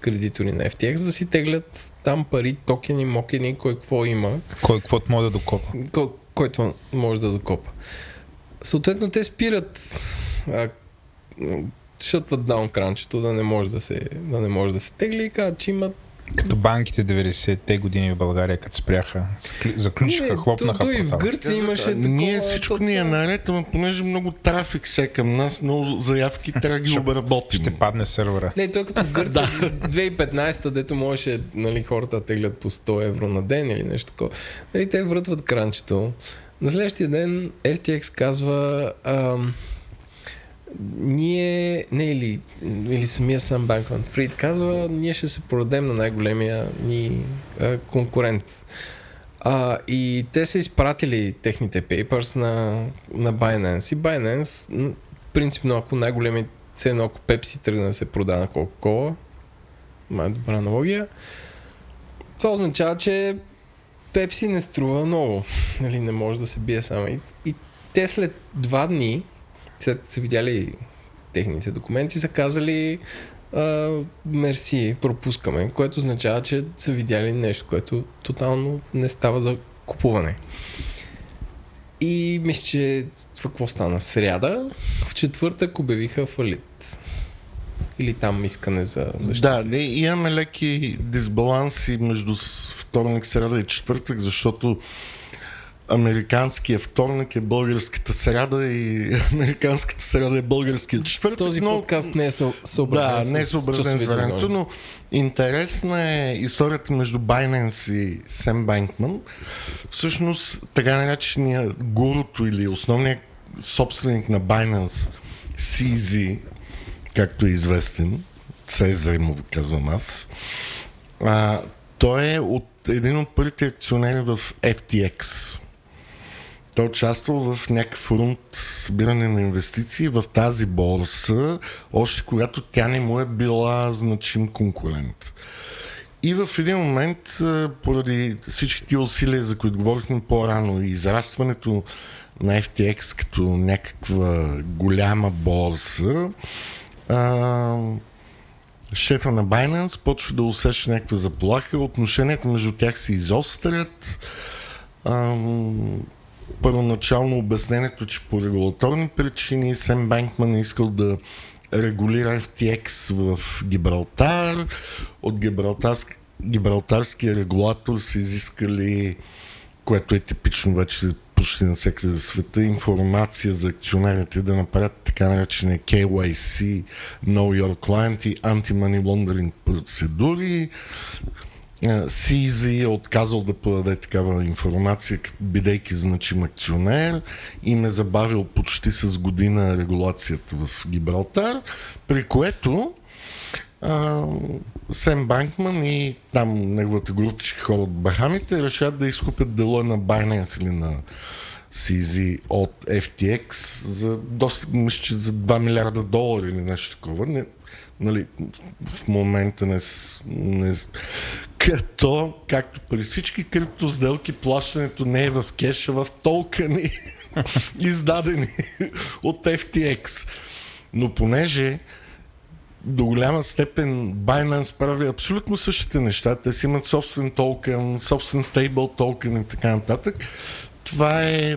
кредитори на FTX да си теглят там пари, токени, мокени, кой какво има. Кой каквото може да докопа. Кой, който може да докопа. Съответно, те спират а, шътват даун кранчето да не може да се, да не може да се тегли и казват, че имат като банките 90-те години в България, като спряха, заключиха, хлопнаха. То и в Гърция имаше такова... Ние всичко ни е наред, но понеже много трафик се към нас, много заявки трябва да ги обработим. Ще падне сервера. Не, той като в [LAUGHS] Гърция 2015-та, дето можеше нали, хората теглят по 100 евро на ден или нещо такова. Нали, те врътват кранчето. На следващия ден FTX казва... Ам, ние, не или, или самия сам Банкман Фрид казва, ние ще се продадем на най-големия ни а, конкурент. А, и те са изпратили техните papers на, на Binance. И Binance, принципно, ако най-големи цено, ако Pepsi тръгне да се продава на Coca-Cola, е добра аналогия, това означава, че Пепси не струва много. [LAUGHS] Нали, не може да се бие само. И, и те след два дни след са видяли техните документи, са казали мерси, пропускаме, което означава, че са видяли нещо, което тотално не става за купуване. И мисля, че това какво стана? Сряда, в четвъртък обявиха фалит. Или там искане за защита. Да, имаме леки дисбаланси между вторник, сряда и четвъртък, защото американския вторник е българската сряда и [LAUGHS] американската сряда е българския четвъртък. Този но... подкаст не е съобразен Да, не е съобразен с времето, но интересна е историята между Binance и Сем Банкман. Всъщност, така наречения гурото или основният собственик на Binance, CZ, както е известен, CZ му казвам аз, а, той е от един от първите акционери в FTX. Той участвал в някакъв рунд събиране на инвестиции в тази борса, още когато тя не му е била значим конкурент. И в един момент, поради всички усилия, за които говорихме по-рано, и израстването на FTX като някаква голяма борса, а, шефа на Binance почва да усеща някаква заплаха, отношенията между тях се изострят. А, първоначално обяснението, че по регулаторни причини Сем Банкман е искал да регулира FTX в Гибралтар. От Гибралтарски, Гибралтарския регулатор са изискали, което е типично вече почти навсякъде за света, информация за акционерите да направят така наречени KYC, Know Your Client и Anti-Money Laundering процедури. CZ е отказал да подаде такава информация, бидейки значим акционер и ме забавил почти с година регулацията в Гибралтар, при което а, Сем Банкман и там неговата групичка хора от Бахамите решат да изкупят дела на Binance или на CZ от FTX за доста, мисля, за 2 милиарда долара или нещо такова. Не, нали, в момента не, не... Като, както при всички криптосделки, плащането не е в кеша, в токени, [LAUGHS] издадени от FTX. Но понеже до голяма степен Binance прави абсолютно същите неща. Те си имат собствен токен, собствен стейбл токен и така нататък. Това е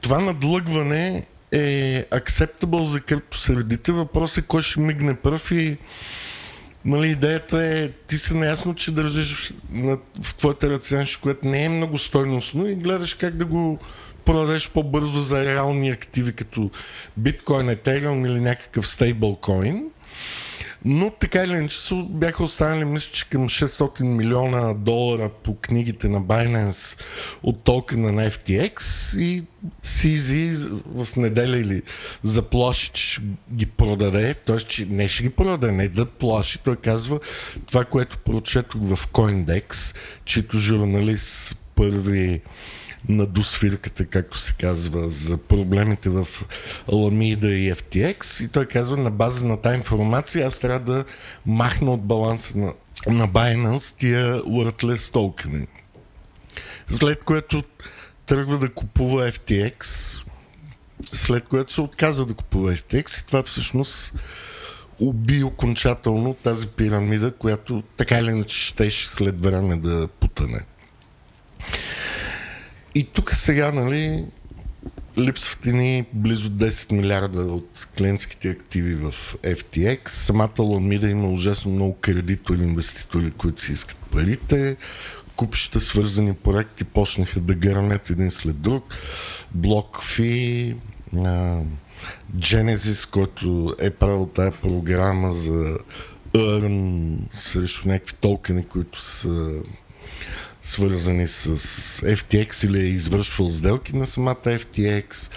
това надлъгване е acceptable за криптосредите. Въпросът е кой ще мигне пръв и нали, идеята е ти си наясно, че държиш на, в твоята ръце нещо, което не е много стойностно и гледаш как да го продадеш по-бързо за реални активи, като биткоин, етериум или някакъв стейблкоин. Но така или иначе бяха останали, мисля, че към 600 милиона долара по книгите на Binance от токена на FTX и CZ в неделя или заплаши, че ще ги продаде, т.е. че не ще ги продаде, не да плаши. Той казва това, което прочетох в Coindex, чието журналист първи на досвирката, както се казва, за проблемите в Ламида и FTX. И той казва, на база на тази информация аз трябва да махна от баланса на, на Binance тия worthless токени. След което тръгва да купува FTX, след което се отказа да купува FTX и това всъщност уби окончателно тази пирамида, която така или иначе щеше след време да потъне. И тук сега, нали, липсват ни близо 10 милиарда от клиентските активи в FTX. Самата Ламида има ужасно много кредитори, инвеститори, които си искат парите. Купища свързани проекти почнаха да гърнят един след друг. BlockFi, Genesis, който е правил тая програма за Earn срещу някакви токени, които са свързани с FTX или е извършвал сделки на самата FTX.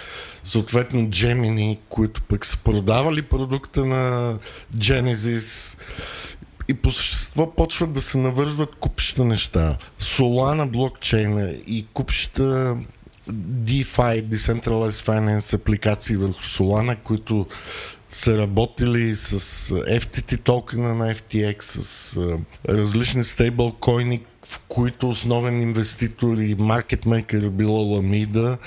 Съответно Gemini, които пък са продавали продукта на Genesis и по същество почват да се навързват купища неща. Solana блокчейна и купища DeFi, Decentralized Finance апликации върху Solana, които са работили с FTT токена на FTX, с различни стейблкоини, в които основен инвеститор и маркетмейкър е била Ламида,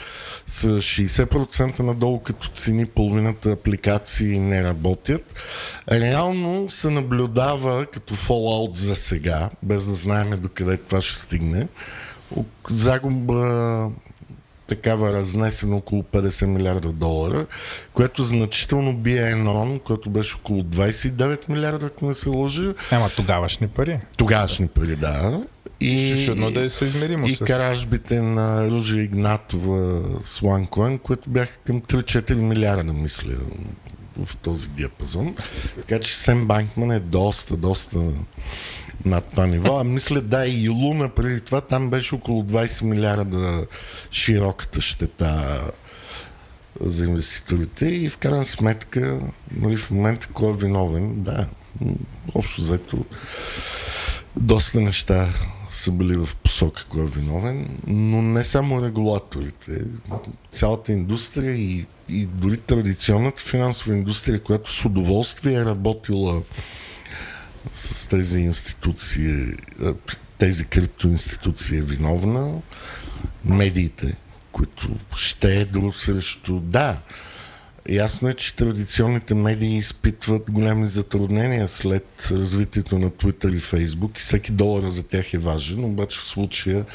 с 60% надолу като цени, половината апликации не работят. Реално се наблюдава като Fallout за сега, без да знаем докъде това ще стигне. Загуба такава разнесена около 50 милиарда долара, което значително бие Енрон, който беше около 29 милиарда, ако не се лъжи. Ема тогавашни пари. Тогавашни пари, да. И, Чудно да е съизмеримо и с... каражбите на Ружа Игнатова с OneCoin, които бяха към 3-4 милиарда, мисля, в този диапазон. Така че Сем Банкман е доста, доста над това ниво. А мисля, да, и Луна преди това, там беше около 20 милиарда широката щета за инвеститорите и в крайна сметка, нали, в момента кой е виновен, да, общо взето доста неща са били в посока кой е виновен, но не само регулаторите, цялата индустрия и, и дори традиционната финансова индустрия, която с удоволствие е работила с тези институции, тези криптоинституции е виновна, медиите, които ще е друг срещу... Да, Ясно е, че традиционните медии изпитват големи затруднения след развитието на Twitter и Facebook и всеки долар за тях е важен, обаче в случая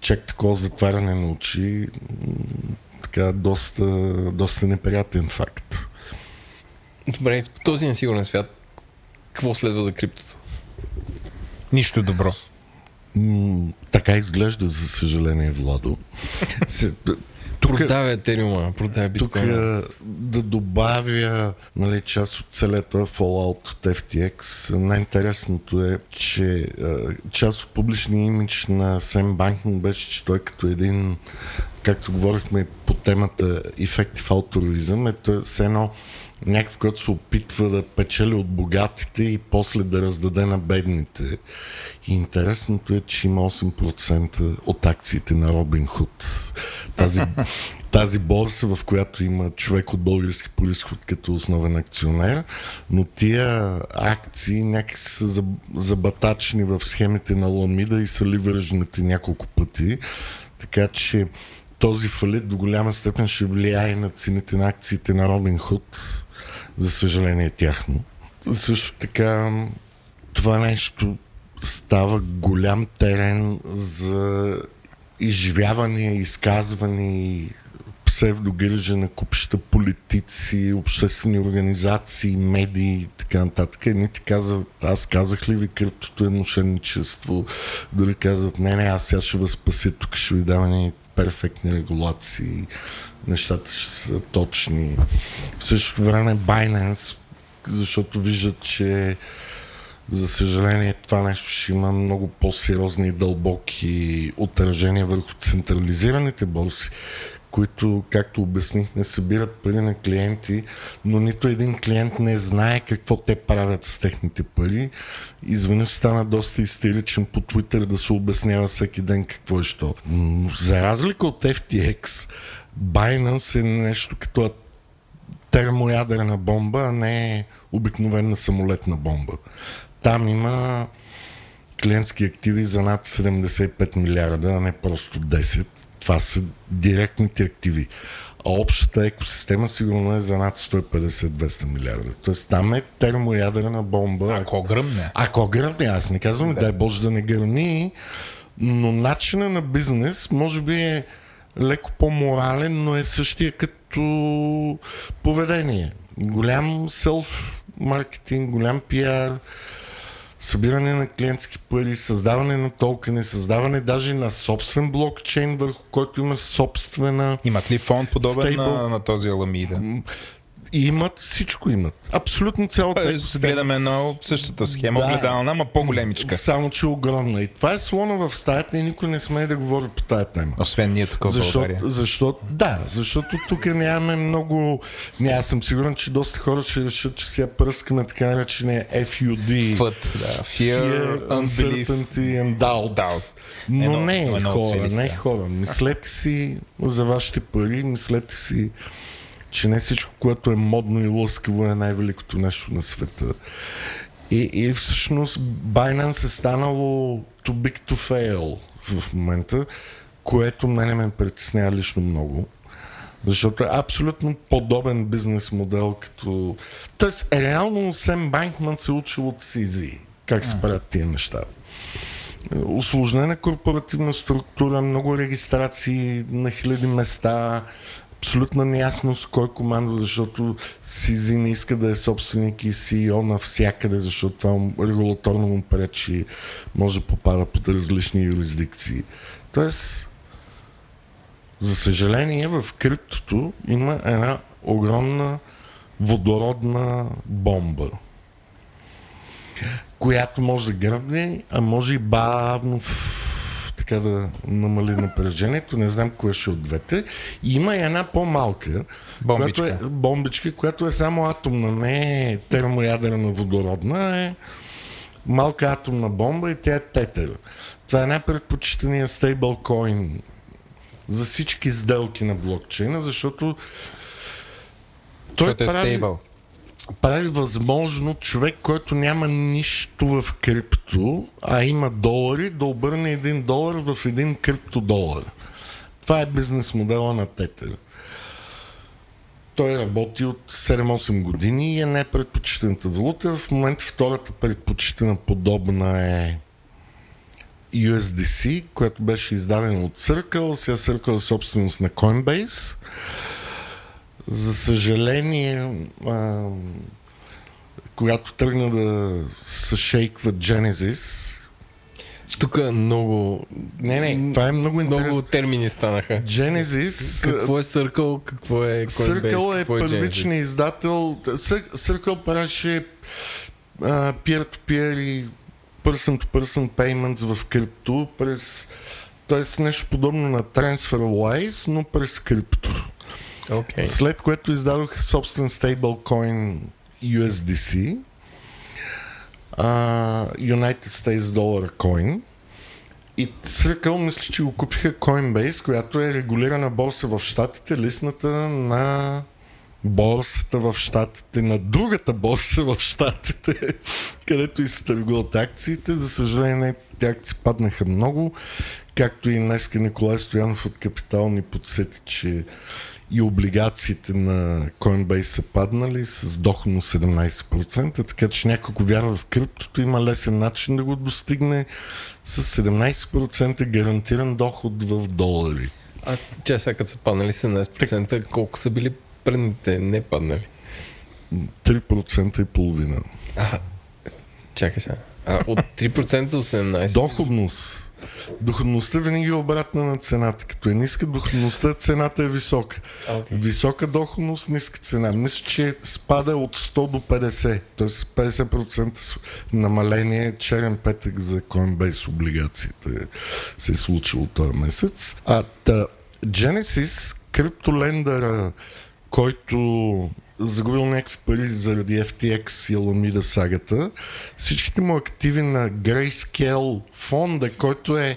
чак такова затваряне на очи така доста, доста неприятен факт. Добре, в този несигурен свят какво следва за криптото? Нищо добро. М- така изглежда, за съжаление, Владо. [LAUGHS] Тук, продава Етериума, продава биткоина. Тук да добавя нали, част от целият този Fallout от FTX. Най-интересното е, че част от публичния имидж на Сем Банкин беше, че той като един, както говорихме по темата ефектив ауторизъм, е той все едно някакъв, който се опитва да печели от богатите и после да раздаде на бедните. И интересното е, че има 8% от акциите на Робин Худ. Тази, [LAUGHS] тази борса, в която има човек от български происход като основен акционер, но тия акции някак са забатачени в схемите на Ламида и са ливържнати няколко пъти. Така че този фалит до голяма степен ще влияе на цените на акциите на Робин Худ за съжаление тяхно. Също така това нещо става голям терен за изживяване, изказване и псевдогрижа на купища политици, обществени организации, медии и така нататък. Едните казват, аз казах ли ви криптото е мошенничество, дори казват, не, не, аз сега ще възпася, тук ще ви дам перфектни регулации нещата ще са точни. В същото време Binance, защото виждат, че за съжаление това нещо ще има много по-сериозни и дълбоки отражения върху централизираните борси, които, както обясних, не събират пари на клиенти, но нито един клиент не знае какво те правят с техните пари. Изведнъж стана доста истеричен по Twitter да се обяснява всеки ден какво е що. За разлика от FTX, Binance е нещо като термоядрена бомба, а не обикновена самолетна бомба. Там има клиентски активи за над 75 милиарда, а не просто 10. Това са директните активи. А общата екосистема сигурно е за над 150-200 милиарда. Тоест там е термоядрена бомба. Ако гръмне. Ако гръмне, аз не казвам, да. дай Боже да не гърми, но начина на бизнес може би е леко по-морален, но е същия като поведение. Голям селф маркетинг, голям пиар, събиране на клиентски пари, създаване на токени, създаване даже на собствен блокчейн, върху който има собствена. Имат ли фонд подобен на, на този Аламида? И имат, всичко имат. Абсолютно цялата. Е, гледаме една същата схема, да, огледална, ама по-големичка. Само, че огромна. И това е слона в стаята и никой не смее да говори по тая тема. Освен ние тук в България. Защото, да, защото тук нямаме много... Не, аз съм сигурен, че доста хора ще решат, че сега пръскаме така наречения FUD. FUD, да. Fear, Fear Uncertainty and Doubt. doubt. Но едно, не е хора, не е хора. Мислете си за вашите пари, мислете си че не всичко, което е модно и лъскаво е най-великото нещо на света. И, и всъщност Binance е станало too big to fail в момента, което мене ме притеснява лично много. Защото е абсолютно подобен бизнес модел като... Тоест, реално Сем Банкман се учил от CZ. Как се правят тия неща. Усложнена корпоративна структура, много регистрации на хиляди места, абсолютна неясност кой командва, защото Сизи не иска да е собственик и CEO навсякъде, защото това регулаторно му пречи, може да попада под различни юрисдикции. Тоест, за съжаление, в криптото има една огромна водородна бомба, която може да гръбне, а може и бавно така да намали напрежението. Не знам кое ще от двете. И има и една по-малка бомбичка. Която е, бомбичка, която е само атомна, не е термоядрена водородна, е малка атомна бомба и тя е тетер. Това е най-предпочитания стейблкоин за всички сделки на блокчейна, защото той Защото е прави... стейбъл. Прави възможно човек, който няма нищо в крипто, а има долари, да обърне един долар в един криптодолар. Това е бизнес модела на Тетер. Той работи от 7-8 години и е не предпочитаната валута. В момента втората предпочитана подобна е USDC, която беше издадена от Circle. Сега Circle е собственост на Coinbase. За съжаление, а, когато тръгна да се шейква Genesis, Тук много... не, не, това е много интересно. Много термини станаха. Genesis, Какво е Circle, какво е Coinbase, Circle е какво е първичният издател. Cir- Circle правеше а, peer-to-peer и person-to-person payments в крипто през т.е. нещо подобно на TransferWise, но през крипто. Окей. След което издадоха собствен стейблкоин USDC, United States Dollar Coin. И Circle мисля, че го купиха Coinbase, която е регулирана борса в Штатите, листната на борсата в Штатите, на другата борса в Штатите, [LAUGHS] където и се търгуват акциите. За съжаление, тези акции паднаха много, както и днеска Николай Стоянов от Капитал ни подсети, че и облигациите на Coinbase са паднали с доходно 17%, така че някой вярва в криптото, има лесен начин да го достигне с 17% гарантиран доход в долари. А че сега като са паднали 17%, колко са били предните не паднали? 3% и половина. А, чакай сега. А, от 3% до 17%? Доходност. Доходността винаги е обратна на цената. Като е ниска доходността, цената е висока. Окей. Висока доходност, ниска цена. Мисля, че спада от 100 до 50. Т.е. 50% с- намаление черен петък за Coinbase облигациите се е случило този месец. А та, Genesis, криптолендъра, който загубил някакви пари заради FTX и Alameda сагата, всичките му активи на Grayscale фонда, който е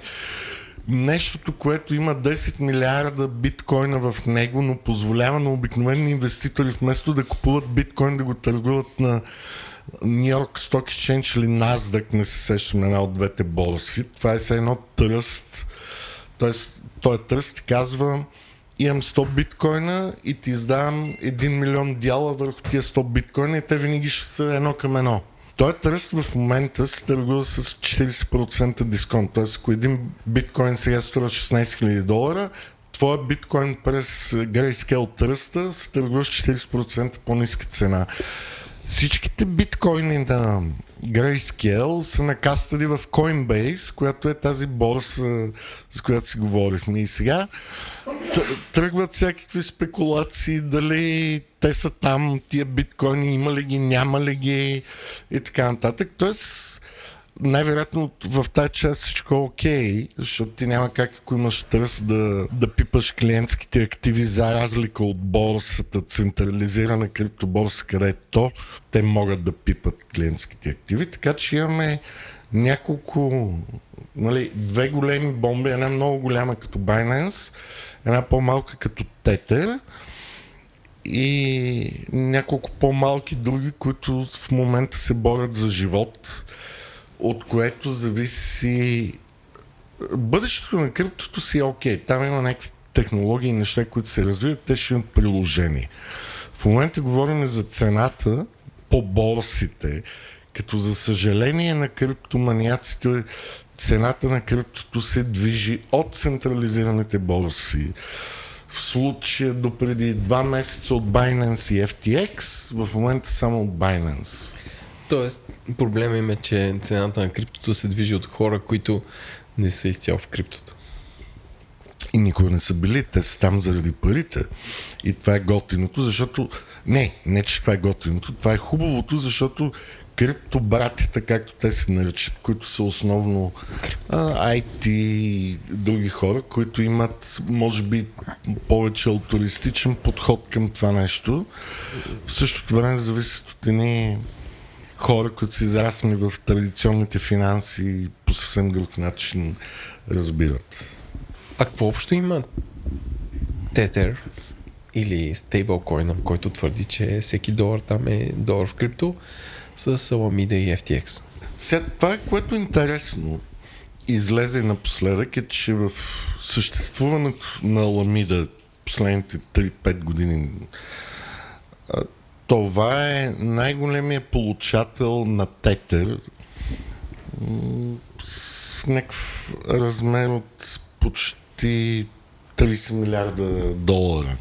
нещото, което има 10 милиарда биткоина в него, но позволява на обикновени инвеститори вместо да купуват биткоин да го търгуват на Нью Йорк Stock Exchange или NASDAQ, не се сещам на една от двете борси. Това е все едно тръст. Тоест, той е тръст и казва имам 100 биткоина и ти издавам 1 милион дяла върху тия 100 биткоина и те винаги ще са едно към едно. Той тръст в момента се търгува с 40% дисконт. Тоест, ако един биткоин сега струва 16 000 долара, твоя биткоин през Grayscale тръста се търгува с 40% по-ниска цена. Всичките биткоини на Grayscale са накастали в Coinbase, която е тази борса, за която си говорихме. И сега тръгват всякакви спекулации, дали те са там, тия биткоини, има ли ги, няма ли ги и така нататък. Тоест, най-вероятно в тази част всичко е окей, защото ти няма как, ако имаш тръст да, да пипаш клиентските активи за разлика от борсата, централизирана криптоборса, където те могат да пипат клиентските активи. Така че имаме няколко, нали, две големи бомби, една много голяма като Binance, една по-малка като Tether и няколко по-малки други, които в момента се борят за живот, от което зависи бъдещето на криптото си е окей. Там има някакви технологии и неща, които се развиват, те ще имат приложение. В момента говорим за цената по борсите, като за съжаление на криптоманиаците цената на криптото се движи от централизираните борси. В случая до преди два месеца от Binance и FTX, в момента само от Binance. Тоест, проблема им е, че цената на криптото се движи от хора, които не са изцяло в криптото. И никога не са били. Те са там заради парите. И това е готиното, защото... Не, не, че това е готиното. Това е хубавото, защото криптобратята, както те се наричат, които са основно а, IT и други хора, които имат, може би, повече алтуристичен подход към това нещо. В същото време зависят от едни хора, които са израснали в традиционните финанси и по съвсем друг начин разбират. А какво общо има Тетер или стейблкоина, който твърди, че всеки долар там е долар в крипто с Alameda и FTX. Сега, това, което е интересно, излезе напоследък е, че в съществуването на Ламида последните 3-5 години това е най-големият получател на тетер в някакъв размер от почти 30 милиарда долара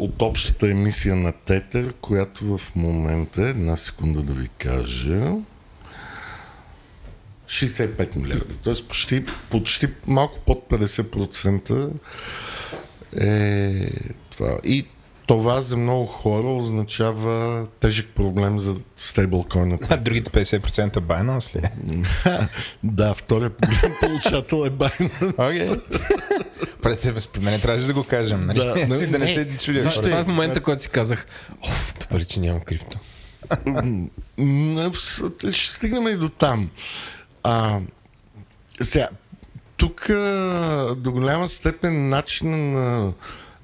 от общата емисия на тетер, която в момента, една секунда да ви кажа, 65 милиарда. Тоест почти, почти малко под 50% е това. И това за много хора означава тежък проблем за стейблкоината. А другите 50% Binance ли? [LAUGHS] да, втория голям получател е Binance. Okay. Пред при мен трябваше да го кажем, нали? Да, [LAUGHS] не, да не, се чудя. Това, това е в момента, когато си казах, оф, добре, че нямам крипто. Ще стигнем и до там. А, сега, тук до голяма степен начин на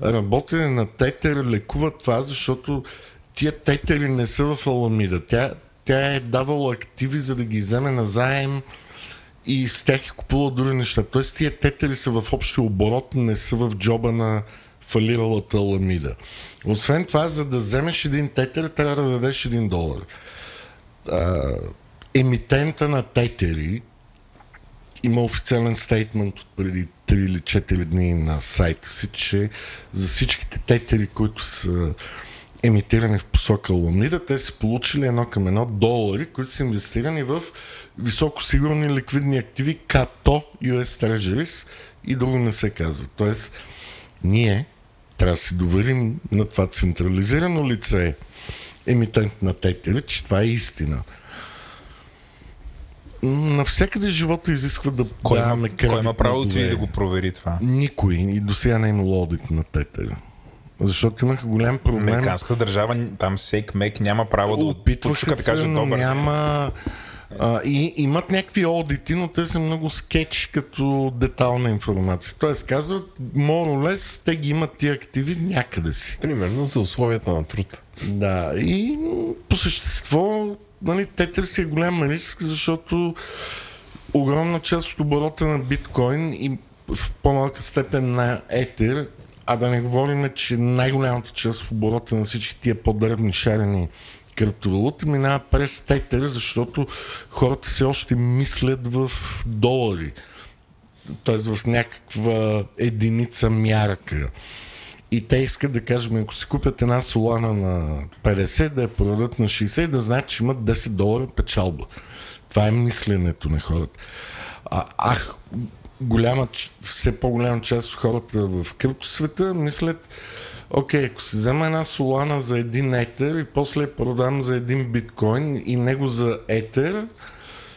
работене на тетер лекува това, защото тия тетери не са в Аламида. Тя, тя е давала активи, за да ги вземе на заем и с тях е купувала други неща. Тоест тия тетери са в общия оборот, не са в джоба на фалиралата Аламида. Освен това, за да вземеш един тетер, трябва да дадеш един долар. А, емитента на тетери има официален стейтмент от преди 3 или 4 дни на сайта си, че за всичките тетери, които са емитирани в посока Ламида, те са получили едно към едно долари, които са инвестирани в високосигурни ликвидни активи, като US Treasuries и друго не се казва. Тоест, ние трябва да си доверим на това централизирано лице, емитент на тетери, че това е истина навсякъде живота изисква да кой даваме. Кой има право ти да го провери това? Никой. И до сега не е имало одит на тетера. Защото имаха голям проблем. Американска държава, там сек мек няма право да опитваха да каже добър. Няма... А, и имат някакви одити, но те са много скетч като детална информация. Тоест казват, лес, те ги имат тия активи някъде си. Примерно за условията на труд. Да, и по същество нали, те търсят голям риск, защото огромна част от оборота на биткоин и в по-малка степен на етер, а да не говорим, че най-голямата част в оборота на всички тия по-дребни шарени криптовалути минава през тетер, защото хората все още мислят в долари. Т.е. в някаква единица мярка. И те искат да кажем, ако си купят една солана на 50, да я продадат на 60 и да знаят, че имат 10 долара печалба. Това е мисленето на хората. А, ах, голяма, все по-голяма част от хората в криптосвета мислят, окей, ако си взема една солана за един етер и после продам за един биткоин и него за етер,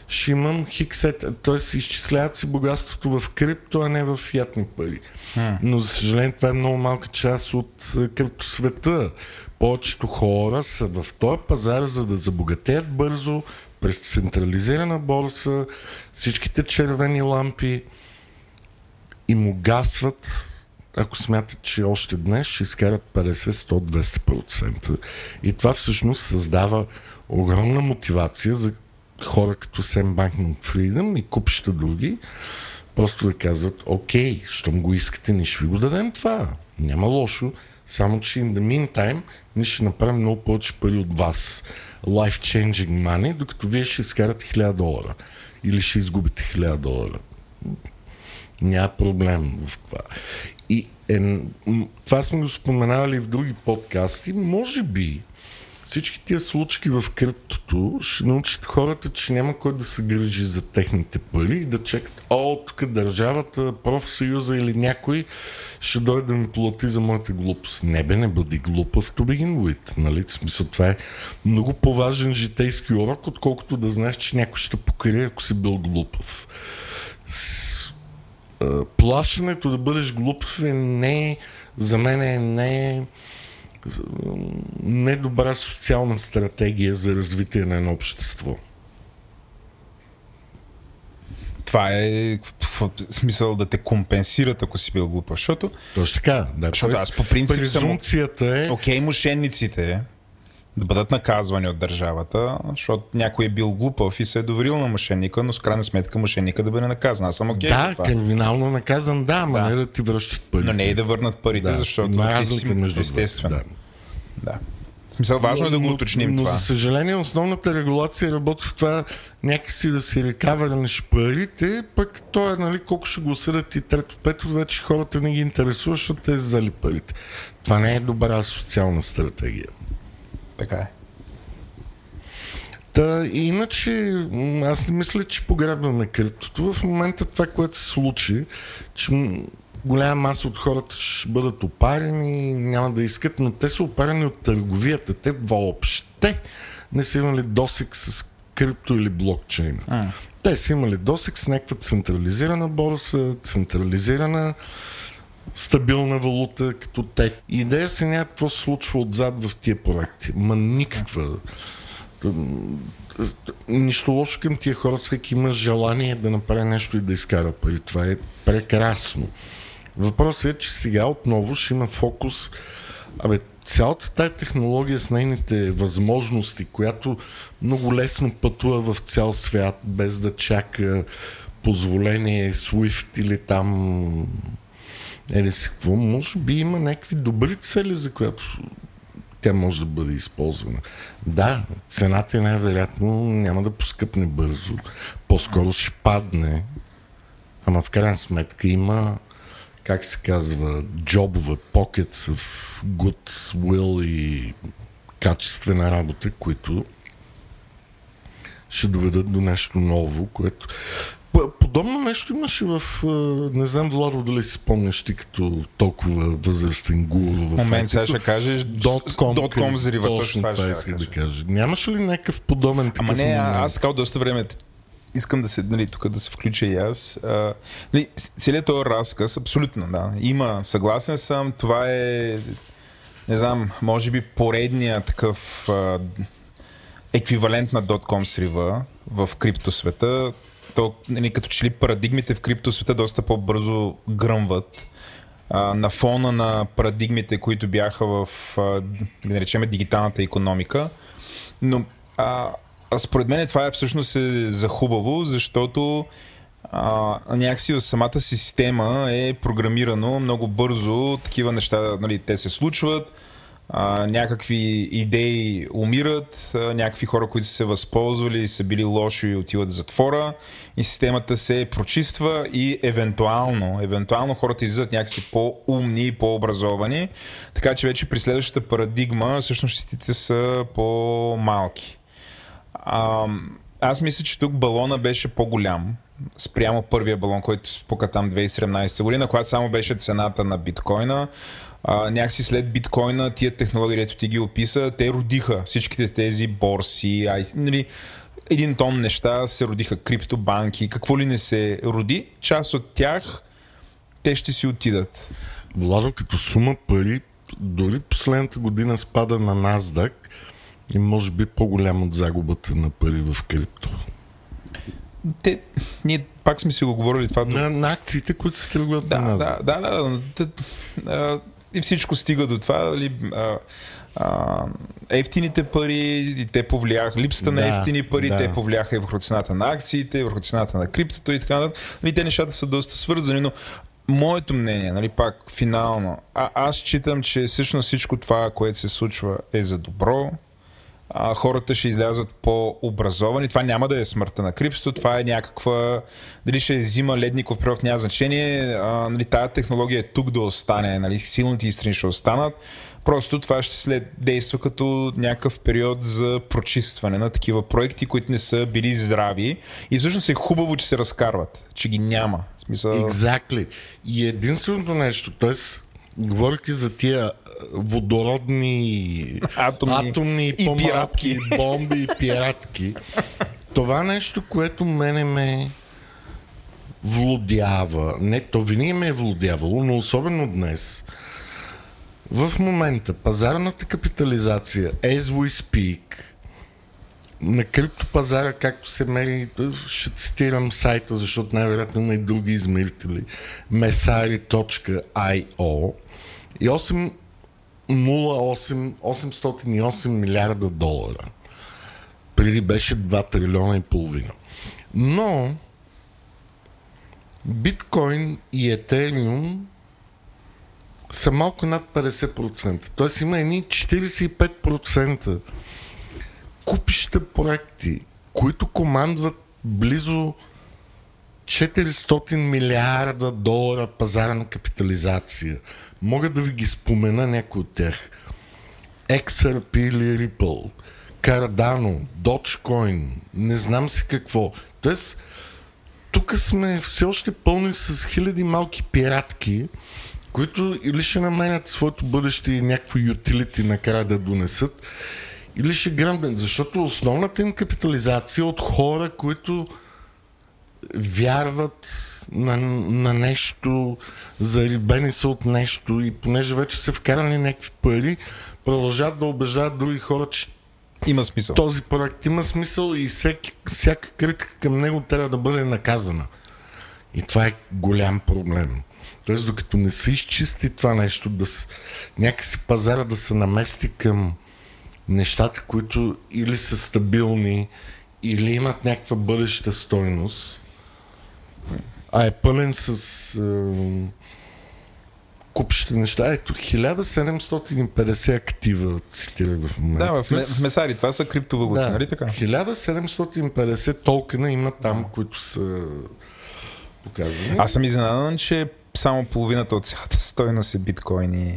ще имам хиксет, т.е. изчисляват си богатството в крипто, а не в фиатни пари. Hmm. Но за съжаление това е много малка част от криптосвета. Повечето хора са в този пазар, за да забогатеят бързо, през централизирана борса, всичките червени лампи и му гасват, ако смятат, че още днес ще изкарат 50, 100, 200%. И това всъщност създава огромна мотивация за хора като Sam Bankman Freedom и купища други, просто да казват, окей, щом го искате, ние ще ви го дадем това. Няма лошо, само че in the meantime ние ще направим много повече пари от вас. Life-changing money, докато вие ще изкарате 1000 долара. Или ще изгубите 1000 долара. Няма проблем в това. И е, това сме го споменавали в други подкасти. Може би всички тия случки в криптото ще научат хората, че няма кой да се грижи за техните пари и да чекат, о, тук държавата, профсъюза или някой ще дойде да ми плати за моята глупост. Не бе, не бъди глупав to begin with. Нали? В смисъл, това е много по-важен житейски урок, отколкото да знаеш, че някой ще покрие, ако си бил глупав. А, плашенето да бъдеш глупав е не, за мен е не недобра социална стратегия за развитие на едно общество. Това е в смисъл да те компенсират, ако си бил глупав, защото, Точно така. Да, защото аз по принцип съм... е... Окей, мошенниците да бъдат наказвани от държавата, защото някой е бил глупав и се е доверил на мошенника, но с крайна сметка мошенника да бъде наказан. Аз съм окей да, за това. криминално наказан, да, ама Да. не да ти връщат пари. Но не и да върнат парите, да. защото ти си естествено. Да. Да. В смисъл, важно е да го Но- уточним но, това. Но за съжаление основната регулация работи в това някакси да си рекавърнеш парите, пък то е нали, колко ще го съдят и трето, пето, вече хората не ги интересува, защото те взали парите. Това не е добра социална стратегия. Така е. Та, иначе, аз не мисля, че погребваме криптото. В момента това, което се случи, че голяма маса от хората ще бъдат опарени, няма да искат, но те са опарени от търговията. Те въобще не са имали досек с крипто или блокчейн. А. Те са имали досек с някаква централизирана борса, централизирана стабилна валута като те. Идея се няма какво се случва отзад в тия проекти. Ма никаква. Нищо лошо към тия хора, всеки има желание да направи нещо и да изкара пари. Това е прекрасно. Въпросът е, че сега отново ще има фокус. Абе, цялата тая технология с нейните възможности, която много лесно пътува в цял свят, без да чака позволение SWIFT или там Ели си какво, може би има някакви добри цели, за която тя може да бъде използвана. Да, цената е най-вероятно няма да поскъпне бързо, по-скоро ще падне, ама в крайна сметка има, как се казва, джобове, pockets of good will и качествена работа, които ще доведат до нещо ново, което... Подобно нещо имаше в... Не знам, Владо, дали си спомняш ти като толкова възрастен гуру в момент сега ще кажеш Dot.com, .com взрива, точно това това ще да кажа. Нямаше ли някакъв подобен такъв Ама не, а- аз така от доста време искам да се, нали, тук да се включа и аз. А, нали, целият този разказ, абсолютно, да. Има, съгласен съм, това е, не знам, може би поредния такъв а, еквивалент на .com срива в криптосвета. То, нали, като че ли парадигмите в криптосвета доста по-бързо гръмват а, на фона на парадигмите, които бяха в, да наречем, дигиталната економика. Но а според мен това е всъщност е за хубаво, защото а, някакси в самата система е програмирано много бързо, такива неща, нали, те се случват, а, някакви идеи умират, а, някакви хора, които са се възползвали, са били лоши и отиват в затвора и системата се прочиства и евентуално, евентуално хората излизат някакси по-умни и по-образовани, така че вече при следващата парадигма всъщност щетите са по-малки. А, аз мисля, че тук балона беше по-голям спрямо първия балон, който спука там 2017 година, когато само беше цената на биткоина. А, някакси след биткоина тия технологии, ето ти ги описа, те родиха всичките тези борси, ай, нали, един тон неща се родиха, криптобанки, какво ли не се роди, част от тях те ще си отидат. Владо, като сума пари, дори последната година спада на NASDAQ и може би по-голям от загубата на пари в крипто. Те, ние пак сме си го говорили това. На, на акциите, които се търгуват Да, на да, NASDAQ. да, да, да, да, а, и всичко стига до това, нали, а, а, ефтините пари, и те повлияха, липсата на Да, ефтини пари, да. те повлияха и върху цената на акциите, и върху цената на криптото и така нататък. Нали, те нещата са доста свързани, но моето мнение, нали, пак финално, а, аз считам, че всъщност всичко това, което се случва е за добро, а, хората ще излязат по-образовани. Това няма да е смъртта на криптото, това е някаква... Дали ще взима ледников период, няма значение. А, нали, тая технология е тук да остане, нали, силните и страни ще останат. Просто това ще след действа като някакъв период за прочистване на такива проекти, които не са били здрави. И всъщност е хубаво, че се разкарват, че ги няма. В смисъл... Exactly. И единственото нещо, т.е. говоряки за тия водородни Атомни атомни и пиратки. бомби и пиратки, това нещо, което мене ме влудява, не, то винаги ме е влудявало, но особено днес, в момента пазарната капитализация, as we speak, на криптопазара, както се мери, ще цитирам сайта, защото най-вероятно има и други измерители, mesari.io и 8, 08, 808 милиарда долара. Преди беше 2 трилиона и половина. Но биткоин и етериум са малко над 50%. Тоест има едни 45% купища проекти, които командват близо 400 милиарда долара пазарна капитализация. Мога да ви ги спомена някои от тях. XRP или Ripple, Cardano, Dogecoin, не знам си какво. Тоест, тук сме все още пълни с хиляди малки пиратки, които или ще намерят своето бъдеще и някакво ютилити накрая да донесат, или ще гръмнат, защото основната им капитализация е от хора, които вярват на, на нещо, зарибени са от нещо и понеже вече са вкарани някакви пари, продължават да убеждават други хора, че има смисъл. Този проект има смисъл и всеки, всяка критика към него трябва да бъде наказана. И това е голям проблем. Тоест, докато не се изчисти това нещо, да с... някакси пазара да се намести към нещата, които или са стабилни, или имат някаква бъдеща стойност, а е пълен с е, купища неща. Ето, 1750 актива цитирах в момента. Да, в, в Месари, това са криптовалути, да, нали така? 1750 токена има там, които са показани. Аз съм изненадан, че само половината от цялата стойност е биткоин и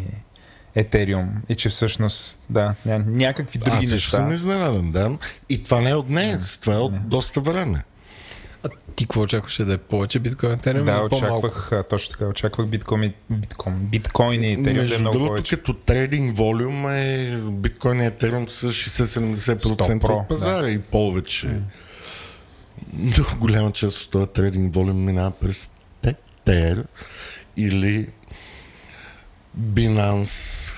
Етериум и че всъщност, да, ня- някакви други Аз неща. Аз съм изненадан, да. И това не е от днес, това е от Не. доста време. А ти какво очакваше да е повече биткоин етериум? Да, очаквах, точно така, очаквах биткоин, и- биткоин, биткоин и Етериум да е Между много другото, повече. като трейдинг волюм е биткоин и етериум са 60-70% 100%, от пазара и повече. Но голяма част от този трейдинг волюм минава през Tether или Binance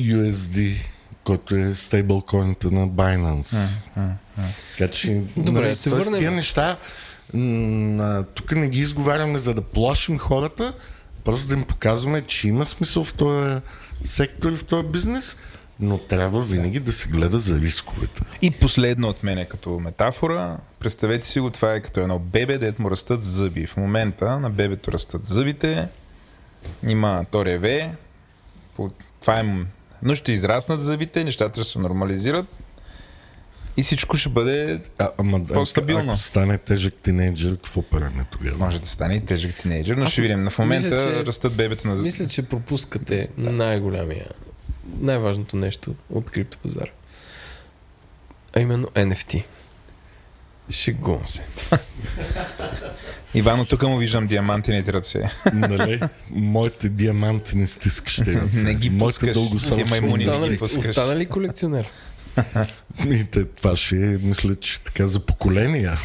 USD, който е стейблкоината на Binance. Така че, Добре, нали, се върнем. Тия неща, м, тук не ги изговаряме за да плашим хората, просто да им показваме, че има смисъл в този сектор и в този бизнес, но трябва винаги да се гледа за рисковете. И последно от мене като метафора, представете си го, това е като едно бебе, дет му растат зъби. В момента на бебето растат зъбите, има то реве, това е, но ще израснат зъбите, нещата ще се нормализират и всичко ще бъде, А, ама да, По-стабилно. ако стане тежък тинейджър, какво правим тогава? може да стане и тежък тинейджър, но ще видим. В момента мисля, че- растат бебето на. Мисля, че пропускате най-голямия, най-важното нещо от криптопазара. А именно NFT. Шегувам се. [LAUGHS] Ивано, тук му виждам диамантените ръце. нали? Моите диаманти не стискаш те ръце. Не ги пускаш, дългосрочни ти маймуни не ги инвестиции. пускаш. Остана ли колекционер? И те, това ще е, мисля, че така за поколения.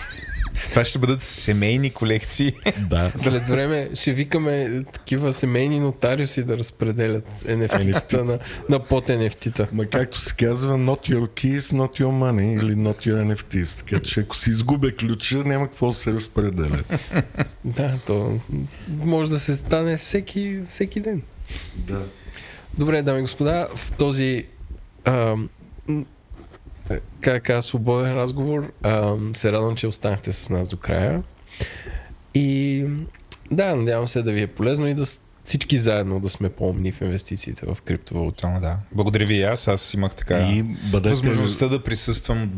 Това ще бъдат семейни колекции. да. След време ще викаме такива семейни нотариуси да разпределят NFT-та на, на под NFT-та. Ма както се казва, not your keys, not your money или not your NFTs. Така че ако си изгубя ключа, няма какво да се разпределя. Да, то може да се стане всеки, всеки ден. да. Добре, дами и господа, в този а, как кажа, свободен разговор а, се радвам, че останахте с нас до края. И да, надявам се да ви е полезно и да всички заедно да сме по-умни в инвестициите в криптовалути. Тотално да. Благодаря ви и аз. Аз имах така И бъдете... възможността да присъствам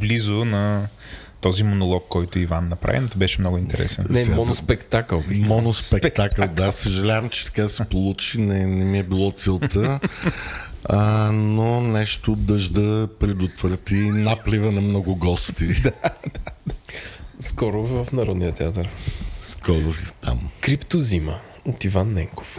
близо на този монолог, който Иван направи. Но беше много интересен. Не, Сега моноспектакъл. бих. Моноспектакъл, да. Съжалявам, че така се получи. Не, не ми е било целта. А, но нещо дъжда предотврати наплива на много гости. [LAUGHS] Скоро в Народния театър. Скоро там. Криптозима от Иван Ненков.